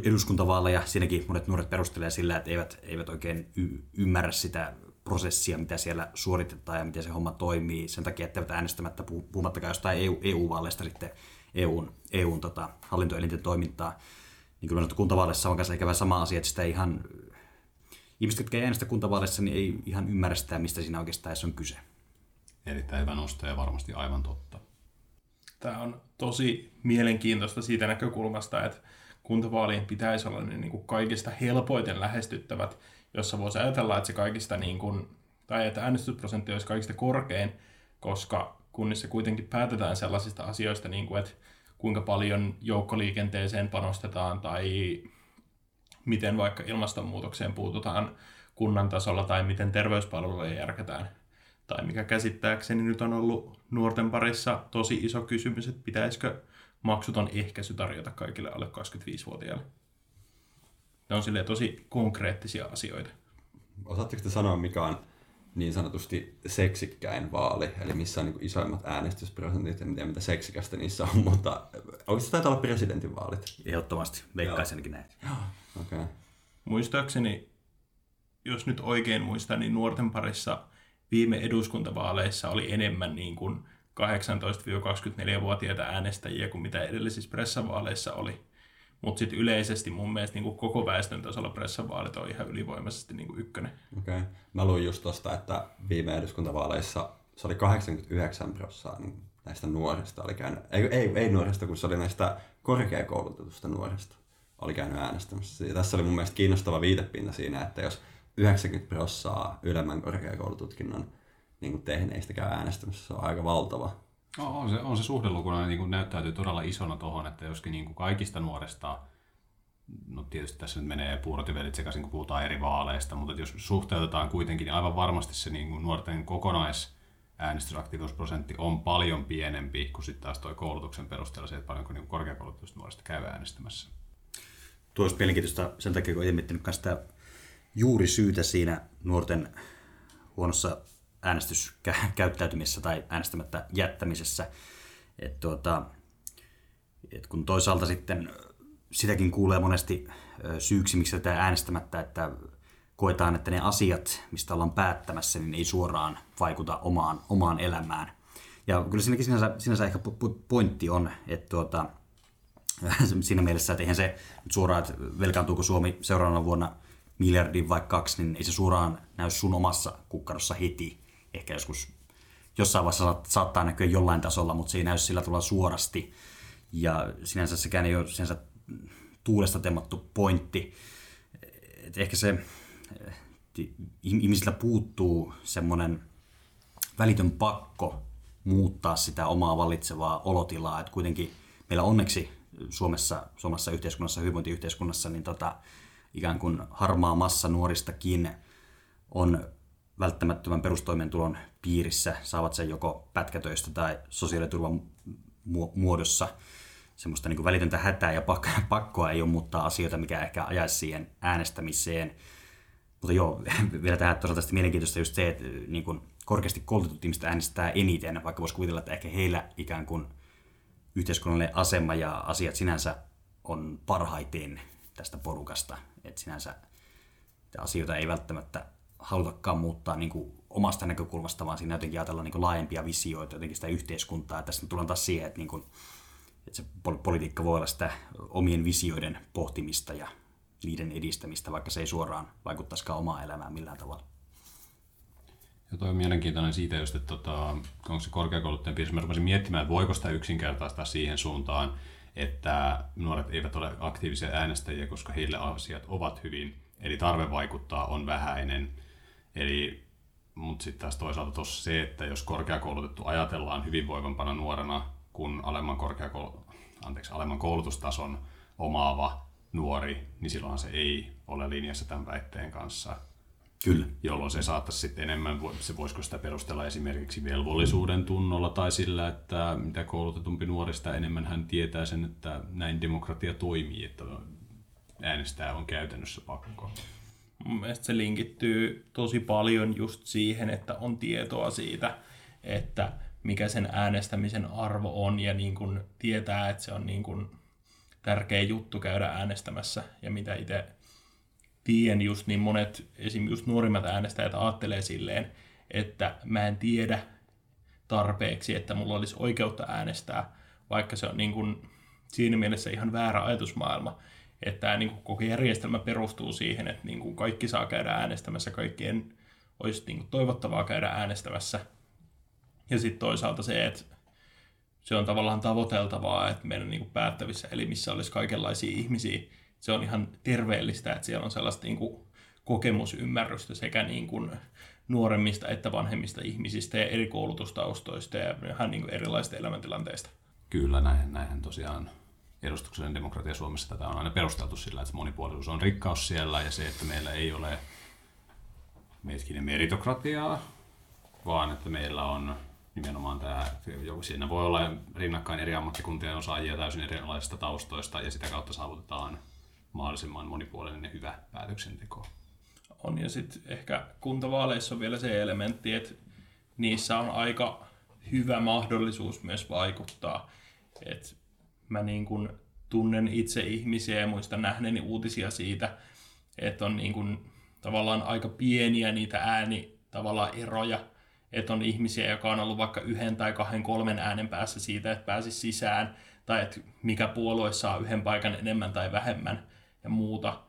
[SPEAKER 4] eduskuntavaaleja, siinäkin monet nuoret perustelee sillä, että eivät, eivät oikein y- ymmärrä sitä prosessia, mitä siellä suoritetaan ja miten se homma toimii, sen takia, että äänestämättä puhumattakaan jostain EU, EU-vaaleista sitten EUn, EUn tota, hallintoelinten toimintaa. Niin kyllä kuntavaaleissa on kanssa ehkä vähän sama asia, että sitä ihan, ihmiset, jotka ei äänestä kuntavaaleissa, niin ei ihan ymmärrä sitä, mistä siinä oikeastaan on kyse.
[SPEAKER 1] Erittäin hyvä nosto ja varmasti aivan totta.
[SPEAKER 3] Tämä on tosi mielenkiintoista siitä näkökulmasta, että kuntavaalien pitäisi olla ne niin kuin kaikista helpoiten lähestyttävät jossa voisi ajatella, että se kaikista niin kuin, tai että äänestysprosentti olisi kaikista korkein, koska kunnissa kuitenkin päätetään sellaisista asioista, niin kuin, että kuinka paljon joukkoliikenteeseen panostetaan tai miten vaikka ilmastonmuutokseen puututaan kunnan tasolla tai miten terveyspalveluja järkätään. Tai mikä käsittääkseni nyt on ollut nuorten parissa tosi iso kysymys, että pitäisikö maksuton ehkäisy tarjota kaikille alle 25-vuotiaille. Ne on silleen tosi konkreettisia asioita.
[SPEAKER 2] Osaatteko te sanoa, mikä on niin sanotusti seksikkäin vaali, eli missä on niin isoimmat äänestysprosentit, en tiedä mitä seksikästä niissä on, mutta se taitaa olla presidentinvaalit?
[SPEAKER 4] Ehdottomasti, veikkaisenkin näin.
[SPEAKER 2] Joo, okei. Okay.
[SPEAKER 3] Muistaakseni, jos nyt oikein muistan, niin nuorten parissa viime eduskuntavaaleissa oli enemmän niin kuin 18-24-vuotiaita äänestäjiä kuin mitä edellisissä pressavaaleissa oli. Mutta sitten yleisesti mun mielestä niin koko väestön tasolla pressavaalit on ihan ylivoimaisesti niin ykkönen.
[SPEAKER 2] Okei. Okay. Mä luin just tosta, että viime eduskuntavaaleissa se oli 89 prosenttia niin näistä nuorista oli käynyt, ei, ei, ei nuorista, kun se oli näistä korkeakoulutetusta nuorista oli käynyt äänestämässä. Ja tässä oli mun mielestä kiinnostava viitepinta siinä, että jos 90 prosenttia ylemmän korkeakoulututkinnon niin tehneistä käy äänestämässä, se on aika valtava
[SPEAKER 1] on se, on se suhdelukuna niin kuin näyttäytyy todella isona tuohon, että joskin niin kuin kaikista nuoresta, no tietysti tässä nyt menee puurot ja velit sekaisin, kun puhutaan eri vaaleista, mutta jos suhteutetaan kuitenkin, niin aivan varmasti se niin kuin nuorten kokonais äänestysaktiivisuusprosentti on paljon pienempi kuin sitten taas tuo koulutuksen perusteella se, että paljonko niin korkeakoulutusta nuorista käy äänestämässä.
[SPEAKER 4] Tuo olisi mielenkiintoista sen takia, kun olen miettinyt sitä juuri syytä siinä nuorten huonossa äänestyskäyttäytymisessä tai äänestämättä jättämisessä. Et tuota, et kun toisaalta sitten sitäkin kuulee monesti syyksi, miksi tätä äänestämättä, että koetaan, että ne asiat, mistä ollaan päättämässä, niin ei suoraan vaikuta omaan, omaan elämään. Ja kyllä siinäkin sinänsä, sinänsä ehkä pointti on, että tuota, siinä mielessä, että eihän se suoraan, että velkaantuuko Suomi seuraavana vuonna miljardin vai kaksi, niin ei se suoraan näy sun omassa kukkarossa heti ehkä joskus jossain vaiheessa saattaa näkyä jollain tasolla, mutta se ei näy sillä tavalla suorasti. Ja sinänsä sekään ei ole sinänsä tuulesta temmattu pointti. Et ehkä se ihmisillä puuttuu semmoinen välitön pakko muuttaa sitä omaa vallitsevaa olotilaa. Että kuitenkin meillä onneksi Suomessa, Suomessa yhteiskunnassa, hyvinvointiyhteiskunnassa, niin tota, ikään kuin harmaa massa nuoristakin on välttämättömän perustoimeentulon piirissä, saavat sen joko pätkätöistä tai sosiaaliturvan muodossa. Semmoista niin välitöntä hätää ja pakkoa ei ole muuttaa asioita, mikä ehkä ajaisi siihen äänestämiseen. Mutta joo, vielä tähän toisaalta mielenkiintoista just se, että niin kuin korkeasti koulutetut ihmiset äänestää eniten, vaikka voisi kuvitella, että ehkä heillä ikään kuin yhteiskunnallinen asema ja asiat sinänsä on parhaiten tästä porukasta. Että sinänsä asioita ei välttämättä halutakaan muuttaa niin kuin omasta näkökulmasta, vaan siinä jotenkin ajatellaan niin laajempia visioita, jotenkin sitä yhteiskuntaa. Ja tästä tullaan taas siihen, että, niin kuin, että se politiikka voi olla sitä omien visioiden pohtimista ja niiden edistämistä, vaikka se ei suoraan vaikuttaisikaan omaa elämään millään tavalla.
[SPEAKER 1] Ja toi on mielenkiintoinen siitä just, että tota, onko se korkeakouluttajan piirissä, mä rupesin miettimään, että voiko sitä yksinkertaistaa siihen suuntaan, että nuoret eivät ole aktiivisia äänestäjiä, koska heille asiat ovat hyvin, eli tarve vaikuttaa on vähäinen. Eli, mutta sitten taas toisaalta tuossa se, että jos korkeakoulutettu ajatellaan hyvinvoivampana nuorena kuin alemman, korkeakoulu, anteeksi, alemman koulutustason omaava nuori, niin silloin se ei ole linjassa tämän väitteen kanssa.
[SPEAKER 4] Kyllä.
[SPEAKER 1] Jolloin se saattaisi sitten enemmän, se voisiko sitä perustella esimerkiksi velvollisuuden tunnolla tai sillä, että mitä koulutetumpi nuorista enemmän hän tietää sen, että näin demokratia toimii, että äänestää on käytännössä pakko.
[SPEAKER 3] Mun mielestä se linkittyy tosi paljon just siihen, että on tietoa siitä, että mikä sen äänestämisen arvo on ja niin kun tietää, että se on niin kun tärkeä juttu käydä äänestämässä ja mitä itse tiedän just niin monet esim. just nuorimmat äänestäjät ajattelee silleen, että mä en tiedä tarpeeksi, että mulla olisi oikeutta äänestää, vaikka se on niin kuin siinä mielessä ihan väärä ajatusmaailma, että tämä niin kuin koko järjestelmä perustuu siihen, että niin kuin kaikki saa käydä äänestämässä, kaikkien olisi niin kuin toivottavaa käydä äänestämässä. Ja sitten toisaalta se, että se on tavallaan tavoiteltavaa, että meidän niin kuin päättävissä elimissä olisi kaikenlaisia ihmisiä, se on ihan terveellistä, että siellä on sellaista niin kuin kokemusymmärrystä sekä niin kuin nuoremmista että vanhemmista ihmisistä ja eri koulutustaustoista ja ihan niin kuin erilaisista elämäntilanteista.
[SPEAKER 1] Kyllä, näin, näinhän tosiaan edustuksellinen demokratia Suomessa tätä on aina perusteltu sillä, että monipuolisuus on rikkaus siellä ja se, että meillä ei ole metkinen meritokratiaa, vaan että meillä on nimenomaan tämä, siinä voi olla rinnakkain eri ammattikuntien osaajia täysin erilaisista taustoista ja sitä kautta saavutetaan mahdollisimman monipuolinen ja hyvä päätöksenteko.
[SPEAKER 3] On ja sitten ehkä kuntavaaleissa on vielä se elementti, että niissä on aika hyvä mahdollisuus myös vaikuttaa. Et mä niin kun tunnen itse ihmisiä ja muistan nähneeni uutisia siitä, että on niin kun tavallaan aika pieniä niitä ääni tavallaan eroja, että on ihmisiä, joka on ollut vaikka yhden tai kahden, kolmen äänen päässä siitä, että pääsisi sisään, tai että mikä puolue saa yhden paikan enemmän tai vähemmän ja muuta.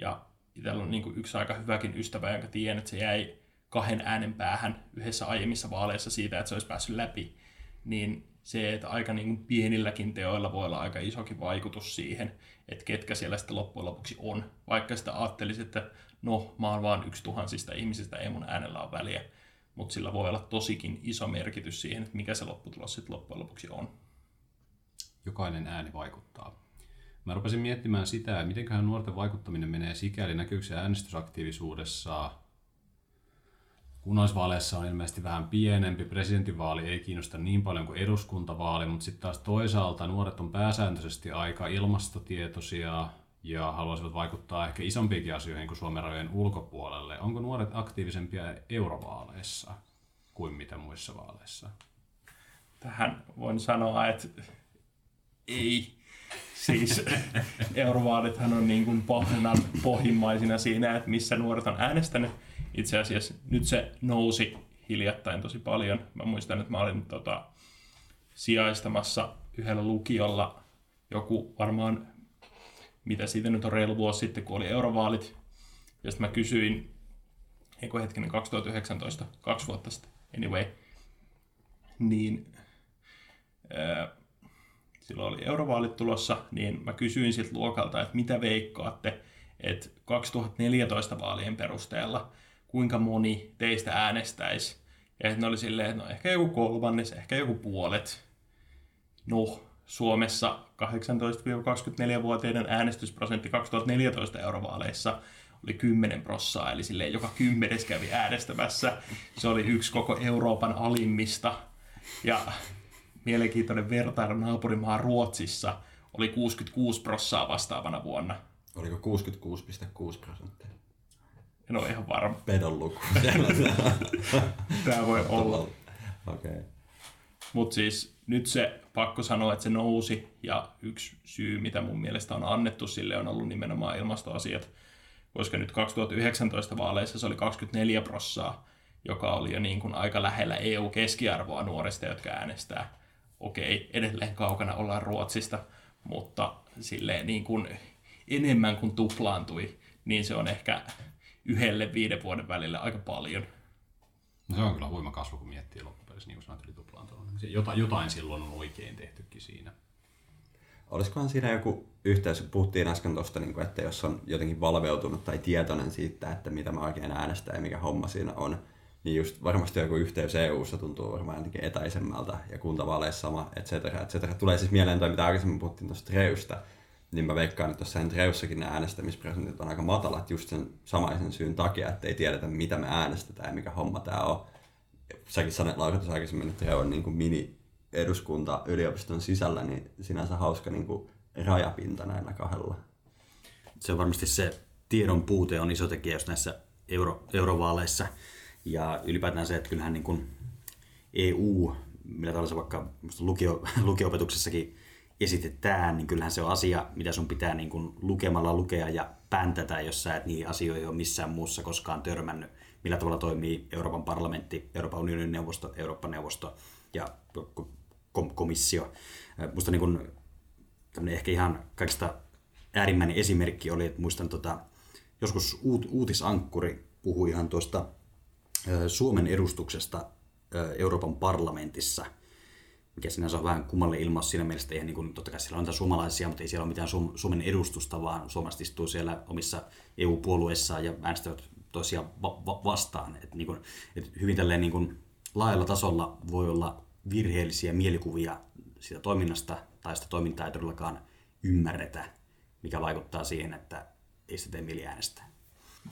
[SPEAKER 3] Ja itsellä on niin kuin yksi aika hyväkin ystävä, jonka tiedän, että se jäi kahden äänen päähän yhdessä aiemmissa vaaleissa siitä, että se olisi päässyt läpi. Niin se, että aika niin kuin pienilläkin teoilla voi olla aika isokin vaikutus siihen, että ketkä siellä sitten loppujen lopuksi on. Vaikka sitä ajattelisi, että no, mä oon vaan yksi tuhansista ihmisistä, ei mun äänellä ole väliä. Mutta sillä voi olla tosikin iso merkitys siihen, että mikä se lopputulos sitten loppujen lopuksi on.
[SPEAKER 1] Jokainen ääni vaikuttaa. Mä rupesin miettimään sitä, miten nuorten vaikuttaminen menee sikäli, näkyykö se äänestysaktiivisuudessa. Kunnallisvaaleissa on ilmeisesti vähän pienempi, presidentinvaali ei kiinnosta niin paljon kuin eduskuntavaali, mutta sitten taas toisaalta nuoret on pääsääntöisesti aika ilmastotietoisia ja haluaisivat vaikuttaa ehkä isompiinkin asioihin kuin Suomen rajojen ulkopuolelle. Onko nuoret aktiivisempia eurovaaleissa kuin mitä muissa vaaleissa?
[SPEAKER 3] Tähän voin sanoa, että ei Siis eurovaalithan on niin kuin pohjimmaisina siinä, että missä nuoret on äänestänyt. Itse asiassa nyt se nousi hiljattain tosi paljon. Mä muistan, että mä olin tota, sijaistamassa yhdellä lukiolla joku varmaan, mitä siitä nyt on reilu vuosi sitten, kun oli eurovaalit. Ja sitten mä kysyin, eikö hetkinen, 2019, kaksi vuotta sitten, anyway, niin silloin oli eurovaalit tulossa, niin mä kysyin siltä luokalta, että mitä veikkaatte, että 2014 vaalien perusteella kuinka moni teistä äänestäisi, Ja ne oli silleen, että no ehkä joku kolmannes, ehkä joku puolet. No, Suomessa 18-24-vuotiaiden äänestysprosentti 2014 eurovaaleissa oli 10 prossaa, eli silleen joka kymmenes kävi äänestämässä. Se oli yksi koko Euroopan alimmista. Ja mielenkiintoinen vertailu naapurimaa Ruotsissa oli 66 prossaa vastaavana vuonna.
[SPEAKER 2] Oliko 66,6 prosenttia?
[SPEAKER 3] En ole ihan varma.
[SPEAKER 2] Pedon luku.
[SPEAKER 3] Tämä voi olla.
[SPEAKER 2] Okei. Okay.
[SPEAKER 3] Mutta siis nyt se pakko sanoa, että se nousi ja yksi syy, mitä mun mielestä on annettu sille, on ollut nimenomaan ilmastoasiat. Koska nyt 2019 vaaleissa se oli 24 prossaa, joka oli jo niin kuin aika lähellä EU-keskiarvoa nuorista, jotka äänestää. Okei, edelleen kaukana ollaan Ruotsista, mutta silleen niin kuin enemmän kuin tuplaantui, niin se on ehkä yhdelle viiden vuoden välillä aika paljon.
[SPEAKER 1] No se on kyllä huima kasvu, kun miettii loppupeleissä, niin kuin sanoit, yli tuplaantunut. Jotain, jotain silloin on oikein tehtykin siinä.
[SPEAKER 2] Olisikohan siinä joku yhteys, puhuttiin äsken tuosta, niin että jos on jotenkin valveutunut tai tietoinen siitä, että mitä mä oikein äänestän ja mikä homma siinä on, niin just varmasti joku yhteys EU-ssa tuntuu varmaan jotenkin etäisemmältä ja kuntavaaleissa sama, et cetera, et cetera. Tulee siis mieleen toi, mitä aikaisemmin puhuttiin tuosta Treystä, niin mä veikkaan, että tuossa Treussakin ne äänestämisprosentit on aika matalat just sen samaisen syyn takia, että ei tiedetä mitä me äänestetään ja mikä homma tämä on. Säkin sanoit Laura tuossa aikaisemmin, että on niin kuin mini eduskunta yliopiston sisällä, niin sinänsä hauska niin kuin rajapinta näillä kahdella.
[SPEAKER 4] Se on varmasti se tiedon puute on iso tekijä just näissä euro, eurovaaleissa. Ja ylipäätään se, että kyllähän niin kuin EU, millä tavalla se vaikka lukio, lukio-opetuksessakin esitetään, niin kyllähän se on asia, mitä sun pitää niin kuin lukemalla lukea ja päntätä, jos sä et niihin asioihin ole missään muussa koskaan törmännyt. Millä tavalla toimii Euroopan parlamentti, Euroopan unionin neuvosto, Euroopan neuvosto ja komissio. Musta niin kuin, ehkä ihan kaikista äärimmäinen esimerkki oli, että muistan tota, joskus uut, uutisankkuri puhui ihan tuosta Suomen edustuksesta Euroopan parlamentissa – mikä sinänsä on vähän kummallinen ilmaus siinä mielessä, että niin kuin, totta kai siellä on niitä suomalaisia, mutta ei siellä ole mitään Suomen edustusta, vaan suomalaiset istuu siellä omissa EU-puolueissaan ja äänestävät toisiaan va- va- vastaan. Et niin kuin, et hyvin tälleen niin kuin, laajalla tasolla voi olla virheellisiä mielikuvia siitä toiminnasta tai sitä toimintaa ei todellakaan ymmärretä, mikä vaikuttaa siihen, että ei sitä tee mieli äänestää.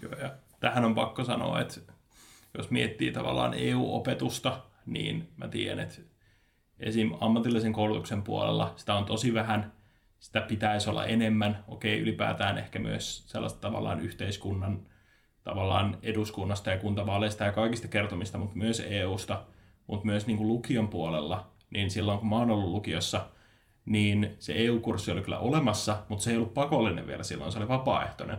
[SPEAKER 3] Joo, ja tähän on pakko sanoa, että jos miettii tavallaan EU-opetusta, niin mä tiedän, että esim. ammatillisen koulutuksen puolella sitä on tosi vähän, sitä pitäisi olla enemmän. Okei, ylipäätään ehkä myös sellaista tavallaan yhteiskunnan, tavallaan eduskunnasta ja kuntavaaleista ja kaikista kertomista, mutta myös EUsta, mutta myös niin kuin lukion puolella, niin silloin kun mä oon ollut lukiossa, niin se EU-kurssi oli kyllä olemassa, mutta se ei ollut pakollinen vielä silloin, se oli vapaaehtoinen.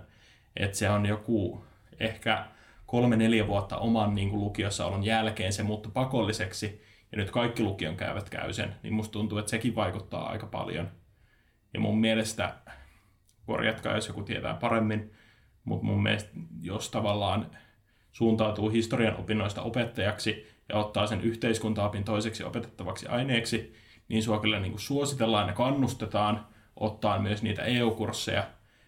[SPEAKER 3] Että se on joku ehkä kolme-neljä vuotta oman niin kuin lukiossa olon jälkeen se muuttui pakolliseksi, ja nyt kaikki lukion käyvät käy sen, niin musta tuntuu, että sekin vaikuttaa aika paljon. Ja mun mielestä, korjatkaa jos joku tietää paremmin, mutta mun mielestä jos tavallaan suuntautuu historian opinnoista opettajaksi ja ottaa sen yhteiskuntaopin toiseksi opetettavaksi aineeksi, niin sua kyllä niin suositellaan ja kannustetaan ottaa myös niitä EU-kursseja,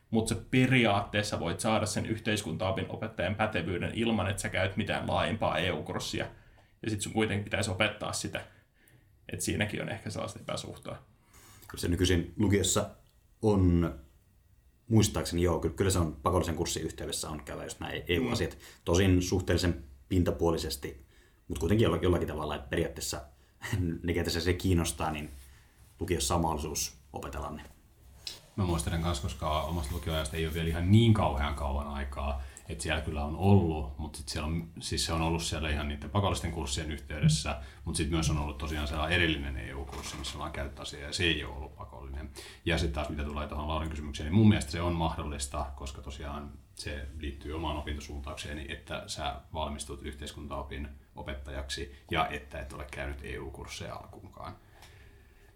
[SPEAKER 3] mutta se periaatteessa voit saada sen yhteiskuntaopin opettajan pätevyyden ilman, että sä käyt mitään laajempaa EU-kurssia – ja sitten sun kuitenkin pitäisi opettaa sitä. Että siinäkin on ehkä sellaista epäsuhtaa.
[SPEAKER 4] Kyllä se nykyisin lukiossa on, muistaakseni joo, kyllä se on pakollisen kurssin yhteydessä on käydä just nämä EU-asiat. Mm. Tosin suhteellisen pintapuolisesti, mutta kuitenkin jollakin tavalla, että periaatteessa ne, ketä se, se kiinnostaa, niin lukiossa on mahdollisuus opetella ne.
[SPEAKER 1] Mä muistelen myös, koska omasta lukioajasta ei ole vielä ihan niin kauhean kauan aikaa, että siellä kyllä on ollut, mutta sit siellä on, siis se on ollut siellä ihan niiden pakollisten kurssien yhteydessä, mutta sitten myös on ollut tosiaan sellainen erillinen EU-kurssi, missä ollaan käytetty asiaa, ja se ei ole ollut pakollinen. Ja sitten taas mitä tulee tuohon Laurin kysymykseen, niin mun mielestä se on mahdollista, koska tosiaan se liittyy omaan opintosuuntaukseen, että sä valmistut yhteiskuntaopin opettajaksi ja että et ole käynyt EU-kursseja alkuunkaan.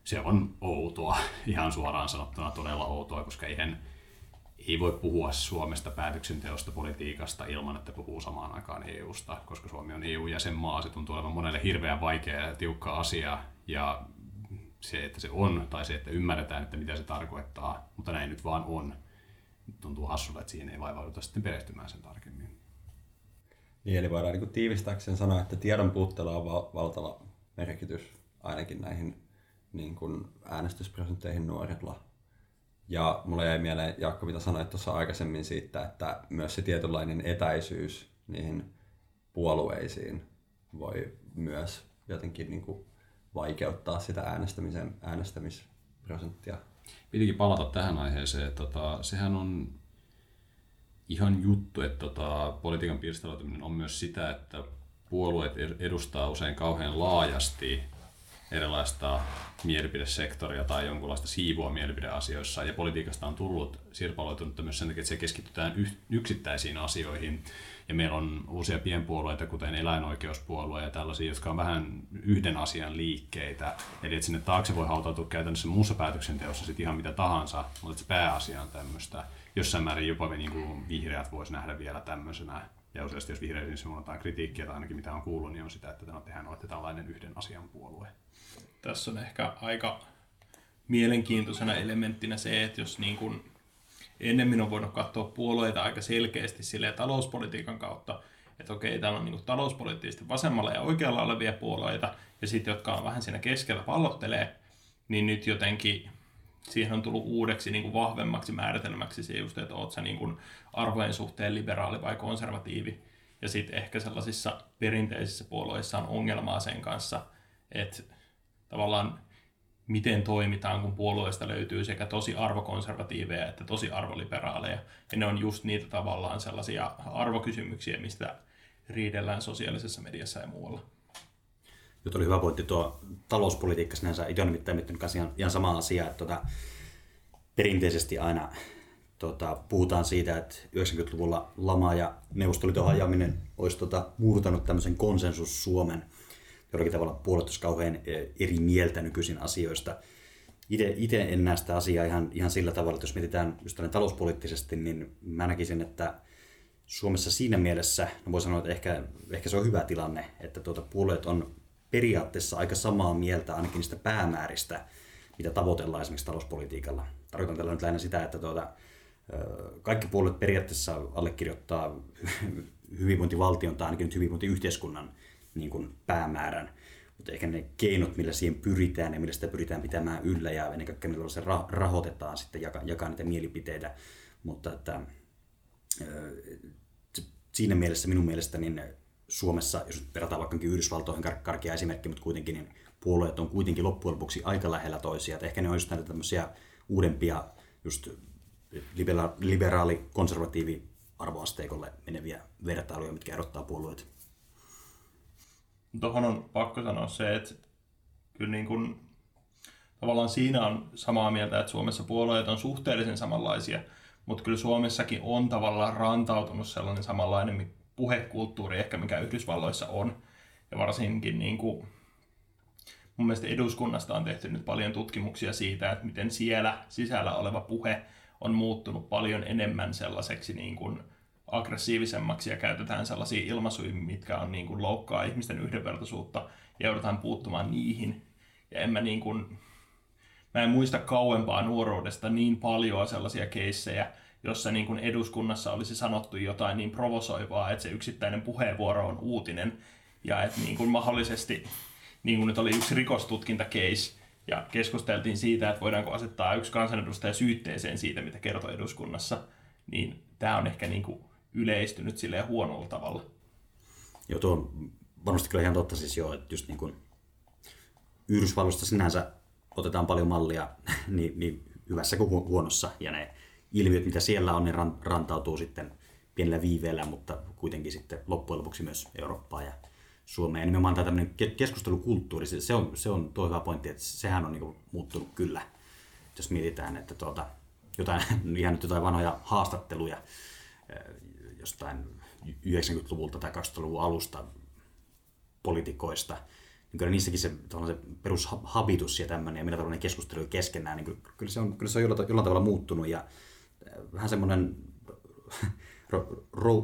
[SPEAKER 1] Se on outoa, ihan suoraan sanottuna todella outoa, koska eihän ei voi puhua Suomesta päätöksenteosta politiikasta ilman, että puhuu samaan aikaan EUsta, koska Suomi on EU-jäsenmaa. Se tuntuu olevan monelle hirveän vaikea ja tiukka asia. Ja se, että se on, tai se, että ymmärretään, että mitä se tarkoittaa, mutta näin nyt vaan on. Tuntuu hassulla, että siihen ei vaivauduta sitten perehtymään sen tarkemmin.
[SPEAKER 2] Niin, eli voidaan niin tiivistääkseen sanoa, että tiedon puutteella on val- valtava merkitys ainakin näihin niin kuin äänestysprosentteihin nuorilla. Ja mulle jäi mieleen, Jaakko, mitä sanoit tuossa aikaisemmin siitä, että myös se tietynlainen etäisyys niihin puolueisiin voi myös jotenkin niin kuin vaikeuttaa sitä äänestämisen, äänestämisprosenttia.
[SPEAKER 1] Pitikin palata tähän aiheeseen. Tota, sehän on ihan juttu, että tota, politiikan pirstaloituminen on myös sitä, että puolueet edustaa usein kauhean laajasti erilaista mielipidesektoria tai jonkunlaista siivua mielipideasioissa. Ja politiikasta on tullut sirpaloitunutta myös sen takia, että se keskitytään yksittäisiin asioihin. Ja meillä on uusia pienpuolueita, kuten eläinoikeuspuolue ja tällaisia, jotka on vähän yhden asian liikkeitä. Eli että sinne taakse voi hautautua käytännössä muussa päätöksenteossa sit ihan mitä tahansa, mutta se pääasia on tämmöistä. Jossain määrin jopa niin kuin vihreät voisi nähdä vielä tämmöisenä ja useasti jos vihreisiin suunnataan kritiikkiä tai ainakin mitä on kuullut, niin on sitä, että no, tehän olette tällainen yhden asian puolue.
[SPEAKER 3] Tässä on ehkä aika mielenkiintoisena elementtinä se, että jos niin kuin ennemmin on voinut katsoa puolueita aika selkeästi sille talouspolitiikan kautta, että okei, täällä on niin kuin talouspoliittisesti vasemmalla ja oikealla olevia puolueita, ja sitten jotka on vähän siinä keskellä pallottelee, niin nyt jotenkin siihen on tullut uudeksi niin kuin vahvemmaksi määritelmäksi se just, että oot sä niin kuin arvojen suhteen liberaali vai konservatiivi. Ja sitten ehkä sellaisissa perinteisissä puolueissa on ongelmaa sen kanssa, että tavallaan miten toimitaan, kun puolueesta löytyy sekä tosi arvokonservatiiveja että tosi arvoliberaaleja. Ja ne on just niitä tavallaan sellaisia arvokysymyksiä, mistä riidellään sosiaalisessa mediassa ja muualla.
[SPEAKER 4] Nyt oli hyvä pointti tuo talouspolitiikka sinänsä. Itse olen nimittäin miettinyt ihan, ihan sama asia, että tuota, perinteisesti aina tuota, puhutaan siitä, että 90-luvulla lama ja neuvostoliiton hajaaminen olisi tuota, murtanut tämmöisen konsensus Suomen. Jollakin tavalla puolet kauhean e, eri mieltä nykyisin asioista. Itse en näe sitä asiaa ihan, ihan sillä tavalla, että jos mietitään just talouspoliittisesti, niin mä näkisin, että Suomessa siinä mielessä, no voi sanoa, että ehkä, ehkä se on hyvä tilanne, että tuota, puolueet on periaatteessa aika samaa mieltä ainakin niistä päämääristä, mitä tavoitellaan esimerkiksi talouspolitiikalla. Tarkoitan tällä nyt lähinnä sitä, että tuota, kaikki puolueet periaatteessa allekirjoittaa hyvinvointivaltion tai ainakin nyt hyvinvointiyhteiskunnan niin kuin päämäärän, mutta ehkä ne keinot, millä siihen pyritään ja millä sitä pyritään pitämään yllä ja ennen kaikkea millä se rahoitetaan sitten, jakaa, jakaa niitä mielipiteitä. Mutta että, siinä mielessä minun mielestä niin Suomessa, jos nyt verrataan vaikka Yhdysvaltoihin karkea esimerkki, mutta kuitenkin niin puolueet on kuitenkin loppujen lopuksi aika lähellä toisia. Että ehkä ne on just näitä tämmöisiä uudempia, just liberaali, konservatiivi arvoasteikolle meneviä vertailuja, mitkä erottaa puolueet.
[SPEAKER 3] Tuohon on pakko sanoa se, että kyllä niin kuin, tavallaan siinä on samaa mieltä, että Suomessa puolueet on suhteellisen samanlaisia, mutta kyllä Suomessakin on tavallaan rantautunut sellainen samanlainen puhekulttuuri ehkä, mikä Yhdysvalloissa on. Ja varsinkin niin kuin, mun mielestä eduskunnasta on tehty nyt paljon tutkimuksia siitä, että miten siellä sisällä oleva puhe on muuttunut paljon enemmän sellaiseksi niin kuin aggressiivisemmaksi ja käytetään sellaisia ilmaisuja, mitkä on niin kuin loukkaa ihmisten yhdenvertaisuutta ja joudutaan puuttumaan niihin. Ja en mä, niin kuin, mä en muista kauempaa nuoruudesta niin paljon sellaisia keissejä, jossa niin kuin eduskunnassa olisi sanottu jotain niin provosoivaa, että se yksittäinen puheenvuoro on uutinen ja että niin kuin mahdollisesti, niin kuin nyt oli yksi rikostutkintakeis, ja keskusteltiin siitä, että voidaanko asettaa yksi kansanedustaja syytteeseen siitä, mitä kertoo eduskunnassa, niin tämä on ehkä niin kuin yleistynyt silleen huonolla tavalla.
[SPEAKER 4] Joo, tuo on varmasti kyllä ihan totta siis joo, että just niin kuin Yhdysvalloista sinänsä otetaan paljon mallia niin, niin hyvässä kuin huonossa, ja ne ilmiöt, mitä siellä on, ne rantautuu sitten pienellä viiveellä, mutta kuitenkin sitten loppujen lopuksi myös Eurooppaan ja Suomeen. Ja nimenomaan tämä tämmöinen keskustelukulttuuri, se on, se on tuo hyvä pointti, että sehän on niin muuttunut kyllä. Jos mietitään, että tuota, jotain, ihan nyt jotain vanhoja haastatteluja eh, jostain 90-luvulta tai 2000-luvun alusta poliitikoista, niin kyllä niissäkin se, se perushabitus ja tämmöinen ja millä tavalla ne keskustelu keskenään, niin kyllä se on, kyllä se on jollain, jollain tavalla muuttunut ja vähän semmoinen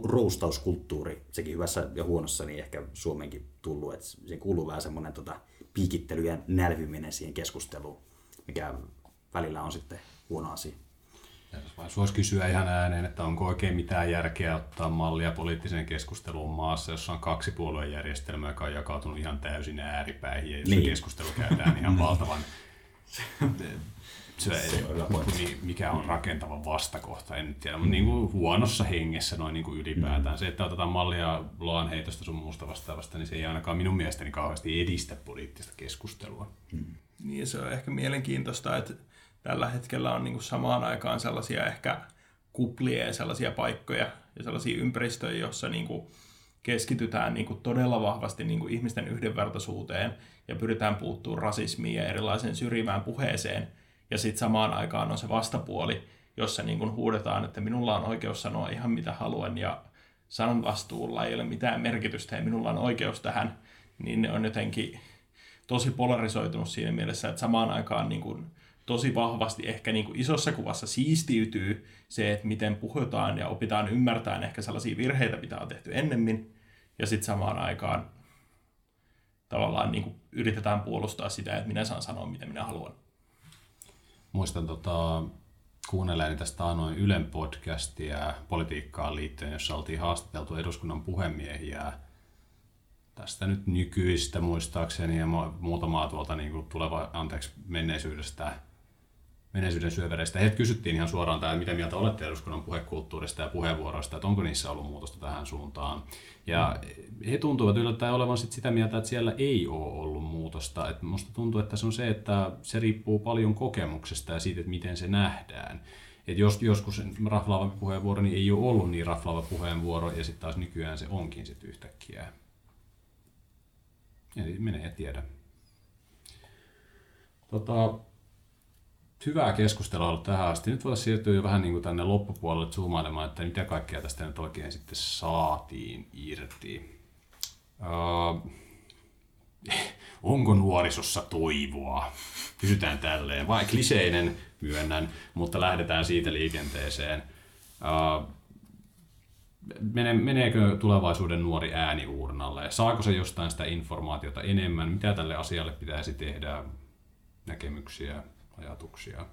[SPEAKER 4] roustauskulttuuri, sekin hyvässä ja huonossa, niin ehkä Suomenkin tullut, että siihen kuuluu vähän semmoinen tota, piikittely ja nälviminen siihen keskusteluun, mikä välillä on sitten huono asia.
[SPEAKER 1] Jos voisi kysyä ihan ääneen, että onko oikein mitään järkeä ottaa mallia poliittiseen keskusteluun maassa, jossa on kaksi puoluejärjestelmää, joka on jakautunut ihan täysin ääripäihin, ja jos niin. keskustelu käydään ihan valtavan se, se on niin, mikä on rakentava vastakohta, en tiedä, mutta niin kuin huonossa hengessä noin niin kuin ylipäätään. Mm. Se, että otetaan mallia loanheitosta sun muusta vastaavasta, niin se ei ainakaan minun mielestäni kauheasti edistä poliittista keskustelua. Mm.
[SPEAKER 3] Niin, se on ehkä mielenkiintoista, että tällä hetkellä on niin kuin samaan aikaan sellaisia ehkä kuplia ja sellaisia paikkoja ja sellaisia ympäristöjä, joissa niin kuin keskitytään niin kuin todella vahvasti niin kuin ihmisten yhdenvertaisuuteen ja pyritään puuttumaan rasismiin ja erilaiseen syrjivään puheeseen. Ja sitten samaan aikaan on se vastapuoli, jossa niin kuin huudetaan, että minulla on oikeus sanoa ihan mitä haluan ja sanon vastuulla ei ole mitään merkitystä ja minulla on oikeus tähän, niin ne on jotenkin tosi polarisoitunut siinä mielessä, että samaan aikaan niin kuin tosi vahvasti ehkä niin kuin isossa kuvassa siistiytyy se, että miten puhutaan ja opitaan ymmärtämään ehkä sellaisia virheitä, mitä on tehty ennemmin, ja sitten samaan aikaan tavallaan niin kuin yritetään puolustaa sitä, että minä saan sanoa, mitä minä haluan.
[SPEAKER 1] Muistan tota, kuunnelleeni tästä noin Ylen podcastia politiikkaan liittyen, jossa oltiin haastateltu eduskunnan puhemiehiä tästä nyt nykyistä muistaakseni ja muutamaa tuolta niin kuin tuleva, anteeksi, menneisyydestä menneisyyden syövereistä. Heiltä kysyttiin ihan suoraan, että mitä mieltä olette eduskunnan puhekulttuurista ja puheenvuoroista, että onko niissä ollut muutosta tähän suuntaan. Ja he tuntuvat yllättäen olevan sit sitä mieltä, että siellä ei ole ollut muutosta. Et musta tuntuu, että se on se, että se riippuu paljon kokemuksesta ja siitä, että miten se nähdään. Et jos joskus raflaava puheenvuoro niin ei ole ollut niin raflaava puheenvuoro ja sitten taas nykyään se onkin sitten yhtäkkiä. Eli menee ja tiedä. Tota, hyvää keskustelua ollut tähän asti. Nyt voitaisiin siirtyä jo vähän niin kuin tänne loppupuolelle zoomailemaan, että mitä kaikkea tästä nyt oikein sitten saatiin irti. Uh, onko nuorisossa toivoa? Kysytään tälleen. Vai kliseinen, myönnän, mutta lähdetään siitä liikenteeseen. Uh, meneekö tulevaisuuden nuori ääni uurnalle? Saako se jostain sitä informaatiota enemmän? Mitä tälle asialle pitäisi tehdä? Näkemyksiä, ajatuksia?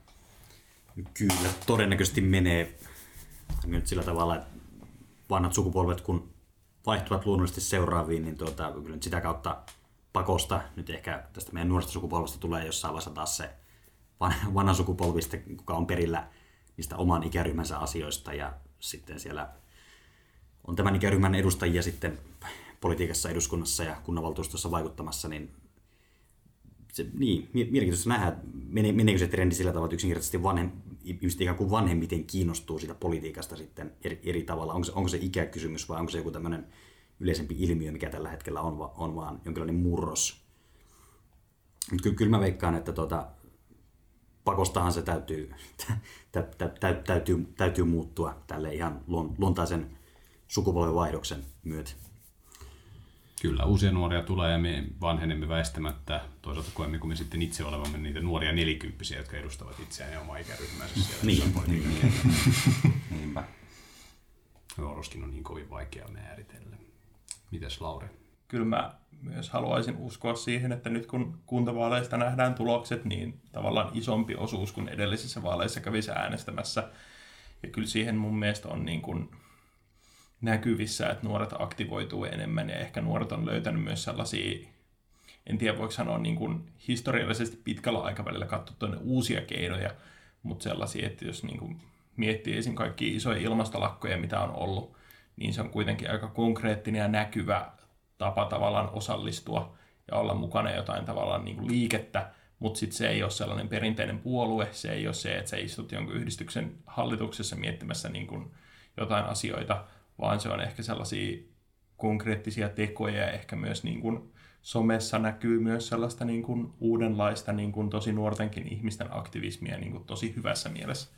[SPEAKER 4] Kyllä, todennäköisesti menee nyt sillä tavalla, että vanhat sukupolvet kun vaihtuvat luonnollisesti seuraaviin, niin tuota, kyllä sitä kautta pakosta nyt ehkä tästä meidän nuoresta sukupolvesta tulee jossain vaiheessa taas se vanha sukupolvista, kuka on perillä niistä oman ikäryhmänsä asioista ja sitten siellä on tämän ikäryhmän edustajia sitten politiikassa, eduskunnassa ja kunnanvaltuustossa vaikuttamassa, niin se, niin, mielenkiintoista nähdä, meneekö se trendi sillä tavalla, että yksinkertaisesti vanhem, ihmiset ikään kuin vanhemmiten kiinnostuu siitä politiikasta sitten eri, eri tavalla. Onko se, onko se ikäkysymys vai onko se joku tämmöinen yleisempi ilmiö, mikä tällä hetkellä on, on vaan jonkinlainen murros. Mutta kyllä, kyllä mä veikkaan, että tuota, pakostahan se täytyy, tä, tä, tä, täytyy, täytyy muuttua tälle ihan luontaisen sukupolvenvaihdoksen myötä.
[SPEAKER 1] Kyllä, uusia nuoria tulee ja me vanhenemme väistämättä. Toisaalta koemme, kun me sitten itse olevamme niitä nuoria nelikymppisiä, jotka edustavat itseään ja omaa ikäryhmäänsä siellä.
[SPEAKER 4] niin, niin, niin.
[SPEAKER 1] Niinpä. Nuoroskin on niin kovin vaikea määritellä. Mitäs Lauri?
[SPEAKER 3] Kyllä mä myös haluaisin uskoa siihen, että nyt kun kuntavaaleista nähdään tulokset, niin tavallaan isompi osuus kuin edellisissä vaaleissa kävisi äänestämässä. Ja kyllä siihen mun mielestä on niin kuin näkyvissä, että nuoret aktivoituu enemmän ja ehkä nuoret on löytänyt myös sellaisia, en tiedä voiko sanoa niin kuin historiallisesti pitkällä aikavälillä katsottuna uusia keinoja, mutta sellaisia, että jos niin kuin miettii esim. kaikki isoja ilmastolakkoja, mitä on ollut, niin se on kuitenkin aika konkreettinen ja näkyvä tapa tavallaan osallistua ja olla mukana jotain tavallaan niin kuin liikettä, mutta sitten se ei ole sellainen perinteinen puolue, se ei ole se, että sä istut jonkun yhdistyksen hallituksessa miettimässä niin kuin jotain asioita, vaan se on ehkä sellaisia konkreettisia tekoja ja ehkä myös niin kuin somessa näkyy myös sellaista niin kuin uudenlaista niin kuin tosi nuortenkin ihmisten aktivismia niin kuin tosi hyvässä mielessä.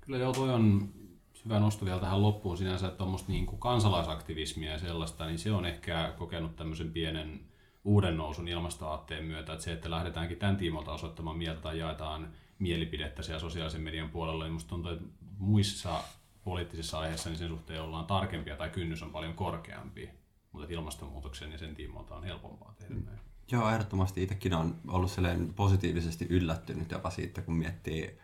[SPEAKER 1] Kyllä joo, toi on hyvä nosto vielä tähän loppuun sinänsä, että tuommoista niin kuin kansalaisaktivismia ja sellaista, niin se on ehkä kokenut tämmöisen pienen uuden nousun ilmastoaatteen myötä, että se, että lähdetäänkin tämän tiimolta osoittamaan mieltä tai jaetaan mielipidettä siellä sosiaalisen median puolella, niin musta tuntuu, että muissa poliittisissa aiheissa, niin sen suhteen ollaan tarkempia tai kynnys on paljon korkeampi. Mutta ilmastonmuutoksen ja sen tiimoilta on helpompaa tehdä näin.
[SPEAKER 2] Joo, ehdottomasti itsekin on ollut positiivisesti yllättynyt jopa siitä, kun miettii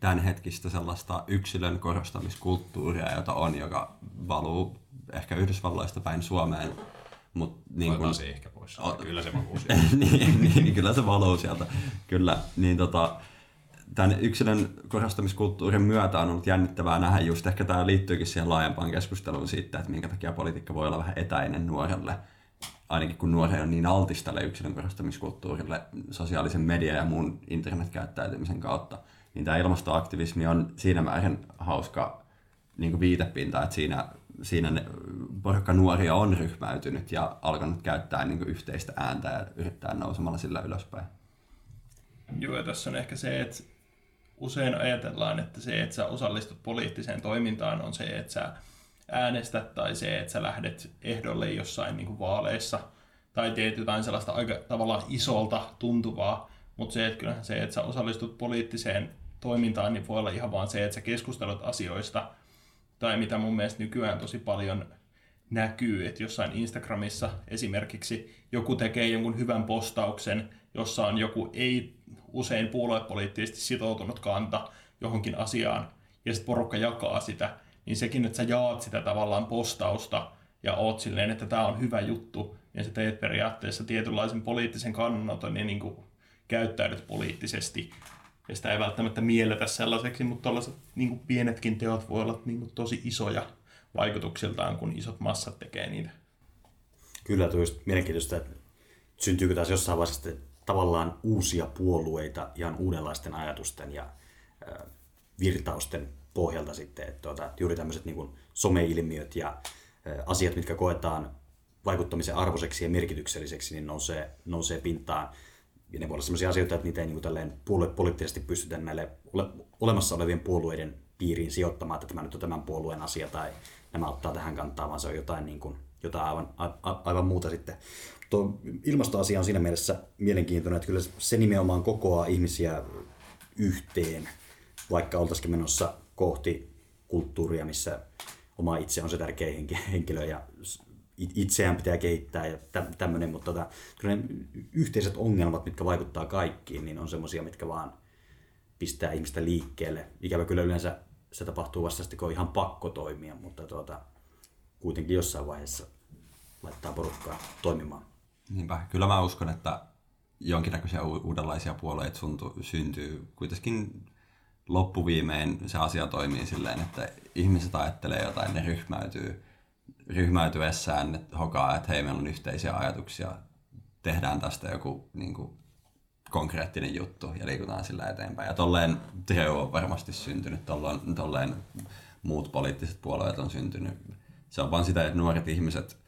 [SPEAKER 2] tämänhetkistä sellaista yksilön korostamiskulttuuria, jota on, joka valuu ehkä Yhdysvalloista päin Suomeen. Mut niin kun,
[SPEAKER 1] se ehkä pois. O- kyllä se valuu
[SPEAKER 2] niin, niin, niin, kyllä se valuu sieltä. Kyllä, niin tota, tämän yksilön korostamiskulttuurin myötä on ollut jännittävää nähdä just, ehkä tämä liittyykin siihen laajempaan keskusteluun siitä, että minkä takia politiikka voi olla vähän etäinen nuorelle ainakin kun nuori on niin altis tälle yksilön korostamiskulttuurille sosiaalisen median ja muun internetkäyttäytymisen kautta, niin tämä ilmastoaktivismi on siinä määrin hauska niin kuin viitepinta, että siinä, siinä ne, porukka nuoria on ryhmäytynyt ja alkanut käyttää niin kuin yhteistä ääntä ja yrittää nousemalla sillä ylöspäin.
[SPEAKER 3] Joo, ja tässä on ehkä se, että usein ajatellaan, että se, että sä osallistut poliittiseen toimintaan, on se, että sä äänestät tai se, että sä lähdet ehdolle jossain niin kuin vaaleissa tai teet jotain sellaista aika tavallaan isolta tuntuvaa, mutta se, että kyllähän se, että sä osallistut poliittiseen toimintaan, niin voi olla ihan vaan se, että sä keskustelut asioista, tai mitä mun mielestä nykyään tosi paljon näkyy, että jossain Instagramissa esimerkiksi joku tekee jonkun hyvän postauksen, jossa on joku ei puoluepoliittisesti sitoutunut kanta johonkin asiaan, ja sitten porukka jakaa sitä, niin sekin, että sä jaat sitä tavallaan postausta ja oot silleen, että tämä on hyvä juttu, ja sä teet periaatteessa tietynlaisen poliittisen kannanoton ja niin kuin käyttäydyt poliittisesti. Ja sitä ei välttämättä mielletä sellaiseksi, mutta tällaiset niin pienetkin teot voi olla niin kuin tosi isoja vaikutuksiltaan, kun isot massat tekee niitä.
[SPEAKER 4] Kyllä, tuo just mielenkiintoista, että syntyykö taas jossain vaiheessa tavallaan uusia puolueita ihan uudenlaisten ajatusten ja virtausten pohjalta sitten, että tuota, juuri tämmöiset niin someilmiöt ja asiat, mitkä koetaan vaikuttamisen arvoiseksi ja merkitykselliseksi, niin nousee, nousee pintaan. Ja ne voi olla sellaisia asioita, että niitä ei niin tälleen poliittisesti pystytä näille ole, olemassa olevien puolueiden piiriin sijoittamaan, että tämä nyt on tämän puolueen asia tai nämä ottaa tähän kantaa, vaan se on jotain, niin kuin, jotain aivan, a, aivan muuta sitten. Tuo ilmastoasia on siinä mielessä mielenkiintoinen, että kyllä se nimenomaan kokoaa ihmisiä yhteen, vaikka oltaisikin menossa kohti kulttuuria, missä oma itse on se tärkein henkilö ja itseään pitää kehittää ja tämmöinen, mutta tota, kyllä ne yhteiset ongelmat, mitkä vaikuttaa kaikkiin, niin on semmoisia, mitkä vaan pistää ihmistä liikkeelle. Ikävä kyllä yleensä se tapahtuu vasta sitten, kun on ihan pakko toimia, mutta tuota, kuitenkin jossain vaiheessa laittaa porukkaa toimimaan.
[SPEAKER 2] Niinpä, kyllä mä uskon, että jonkinnäköisiä uudenlaisia puolueita syntyy kuitenkin loppuviimein se asia toimii silleen, että ihmiset ajattelee jotain, ne ryhmäytyy ryhmäytyessään, että hokaa, että hei, meillä on yhteisiä ajatuksia, tehdään tästä joku niin kuin, konkreettinen juttu ja liikutaan sillä eteenpäin. Ja tolleen Trio on varmasti syntynyt, tolleen, tolleen muut poliittiset puolueet on syntynyt. Se on vaan sitä, että nuoret ihmiset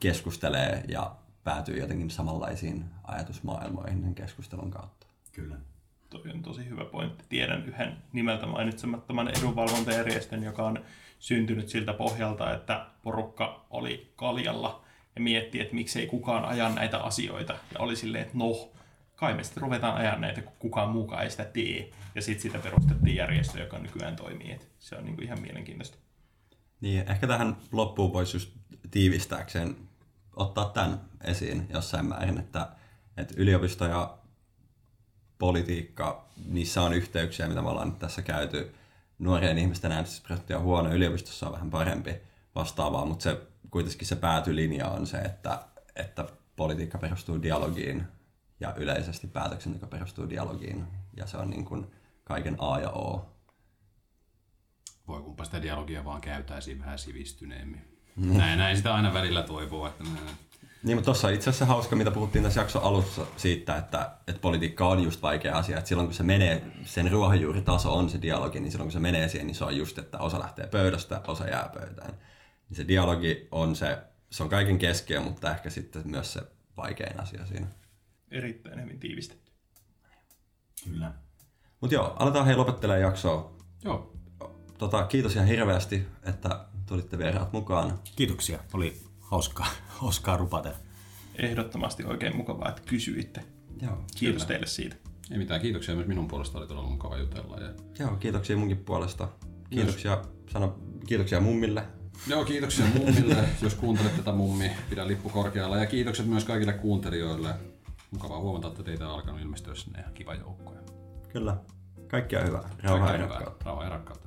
[SPEAKER 2] keskustelee ja päätyy jotenkin samanlaisiin ajatusmaailmoihin keskustelun kautta.
[SPEAKER 4] Kyllä.
[SPEAKER 3] Toi on tosi hyvä pointti. Tiedän yhden nimeltä mainitsemattoman edunvalvontajärjestön, joka on syntynyt siltä pohjalta, että porukka oli kaljalla ja mietti, että miksei kukaan aja näitä asioita. Ja oli silleen, että no, kai me sitten ruvetaan ajan näitä, kun kukaan muukaan ei sitä tee. Ja sitten sitä perustettiin järjestö, joka nykyään toimii. Et se on niinku ihan mielenkiintoista.
[SPEAKER 2] Niin, ehkä tähän loppuun voisi just tiivistääkseen ottaa tämän esiin jossain määrin, että, että yliopisto ja politiikka, niissä on yhteyksiä, mitä me ollaan nyt tässä käyty. Nuorien ihmisten äänestysprosentti on huono, yliopistossa on vähän parempi vastaavaa, mutta se, kuitenkin se päätylinja on se, että, että politiikka perustuu dialogiin ja yleisesti päätöksenteko perustuu dialogiin ja se on niin kuin kaiken A ja O.
[SPEAKER 1] Voi kumpa sitä dialogia vaan käytäisiin vähän sivistyneemmin. Näin, näin sitä aina välillä toivoo, että
[SPEAKER 2] niin, mutta tuossa on itse asiassa hauska, mitä puhuttiin tässä jakson alussa siitä, että, että politiikka on just vaikea asia. Että silloin kun se menee, sen ruohonjuuritaso on se dialogi, niin silloin kun se menee siihen, niin se on just, että osa lähtee pöydästä, osa jää pöytään. Niin se dialogi on se, se on kaiken keskiö, mutta ehkä sitten myös se vaikein asia siinä.
[SPEAKER 3] Erittäin hyvin tiivistetty.
[SPEAKER 4] Kyllä.
[SPEAKER 2] Mutta joo, aletaan hei lopettelemaan jaksoa.
[SPEAKER 1] Joo.
[SPEAKER 2] Tota, kiitos ihan hirveästi, että tulitte vieraat mukaan.
[SPEAKER 4] Kiitoksia, oli hauskaa, hauskaa rupata.
[SPEAKER 3] Ehdottomasti oikein mukavaa, että kysyitte.
[SPEAKER 2] Joo,
[SPEAKER 3] Kiitos kyllä. teille siitä.
[SPEAKER 1] Ei mitään, kiitoksia myös minun puolesta, oli todella mukava jutella. Ja...
[SPEAKER 2] Joo, kiitoksia munkin puolesta. Kiitoksia, sano, kiitoksia mummille.
[SPEAKER 1] Joo, kiitoksia mummille, jos kuuntelet tätä mummi, pidä lippu korkealla. Ja kiitokset myös kaikille kuuntelijoille. Mukavaa huomata, että teitä on alkanut ilmestyä sinne ja kiva joukko.
[SPEAKER 2] Kyllä. Kaikkia hyvää. Rauhaa ja
[SPEAKER 1] Kaikkea
[SPEAKER 2] rakkautta.
[SPEAKER 1] Rauhaa ja rakkautta.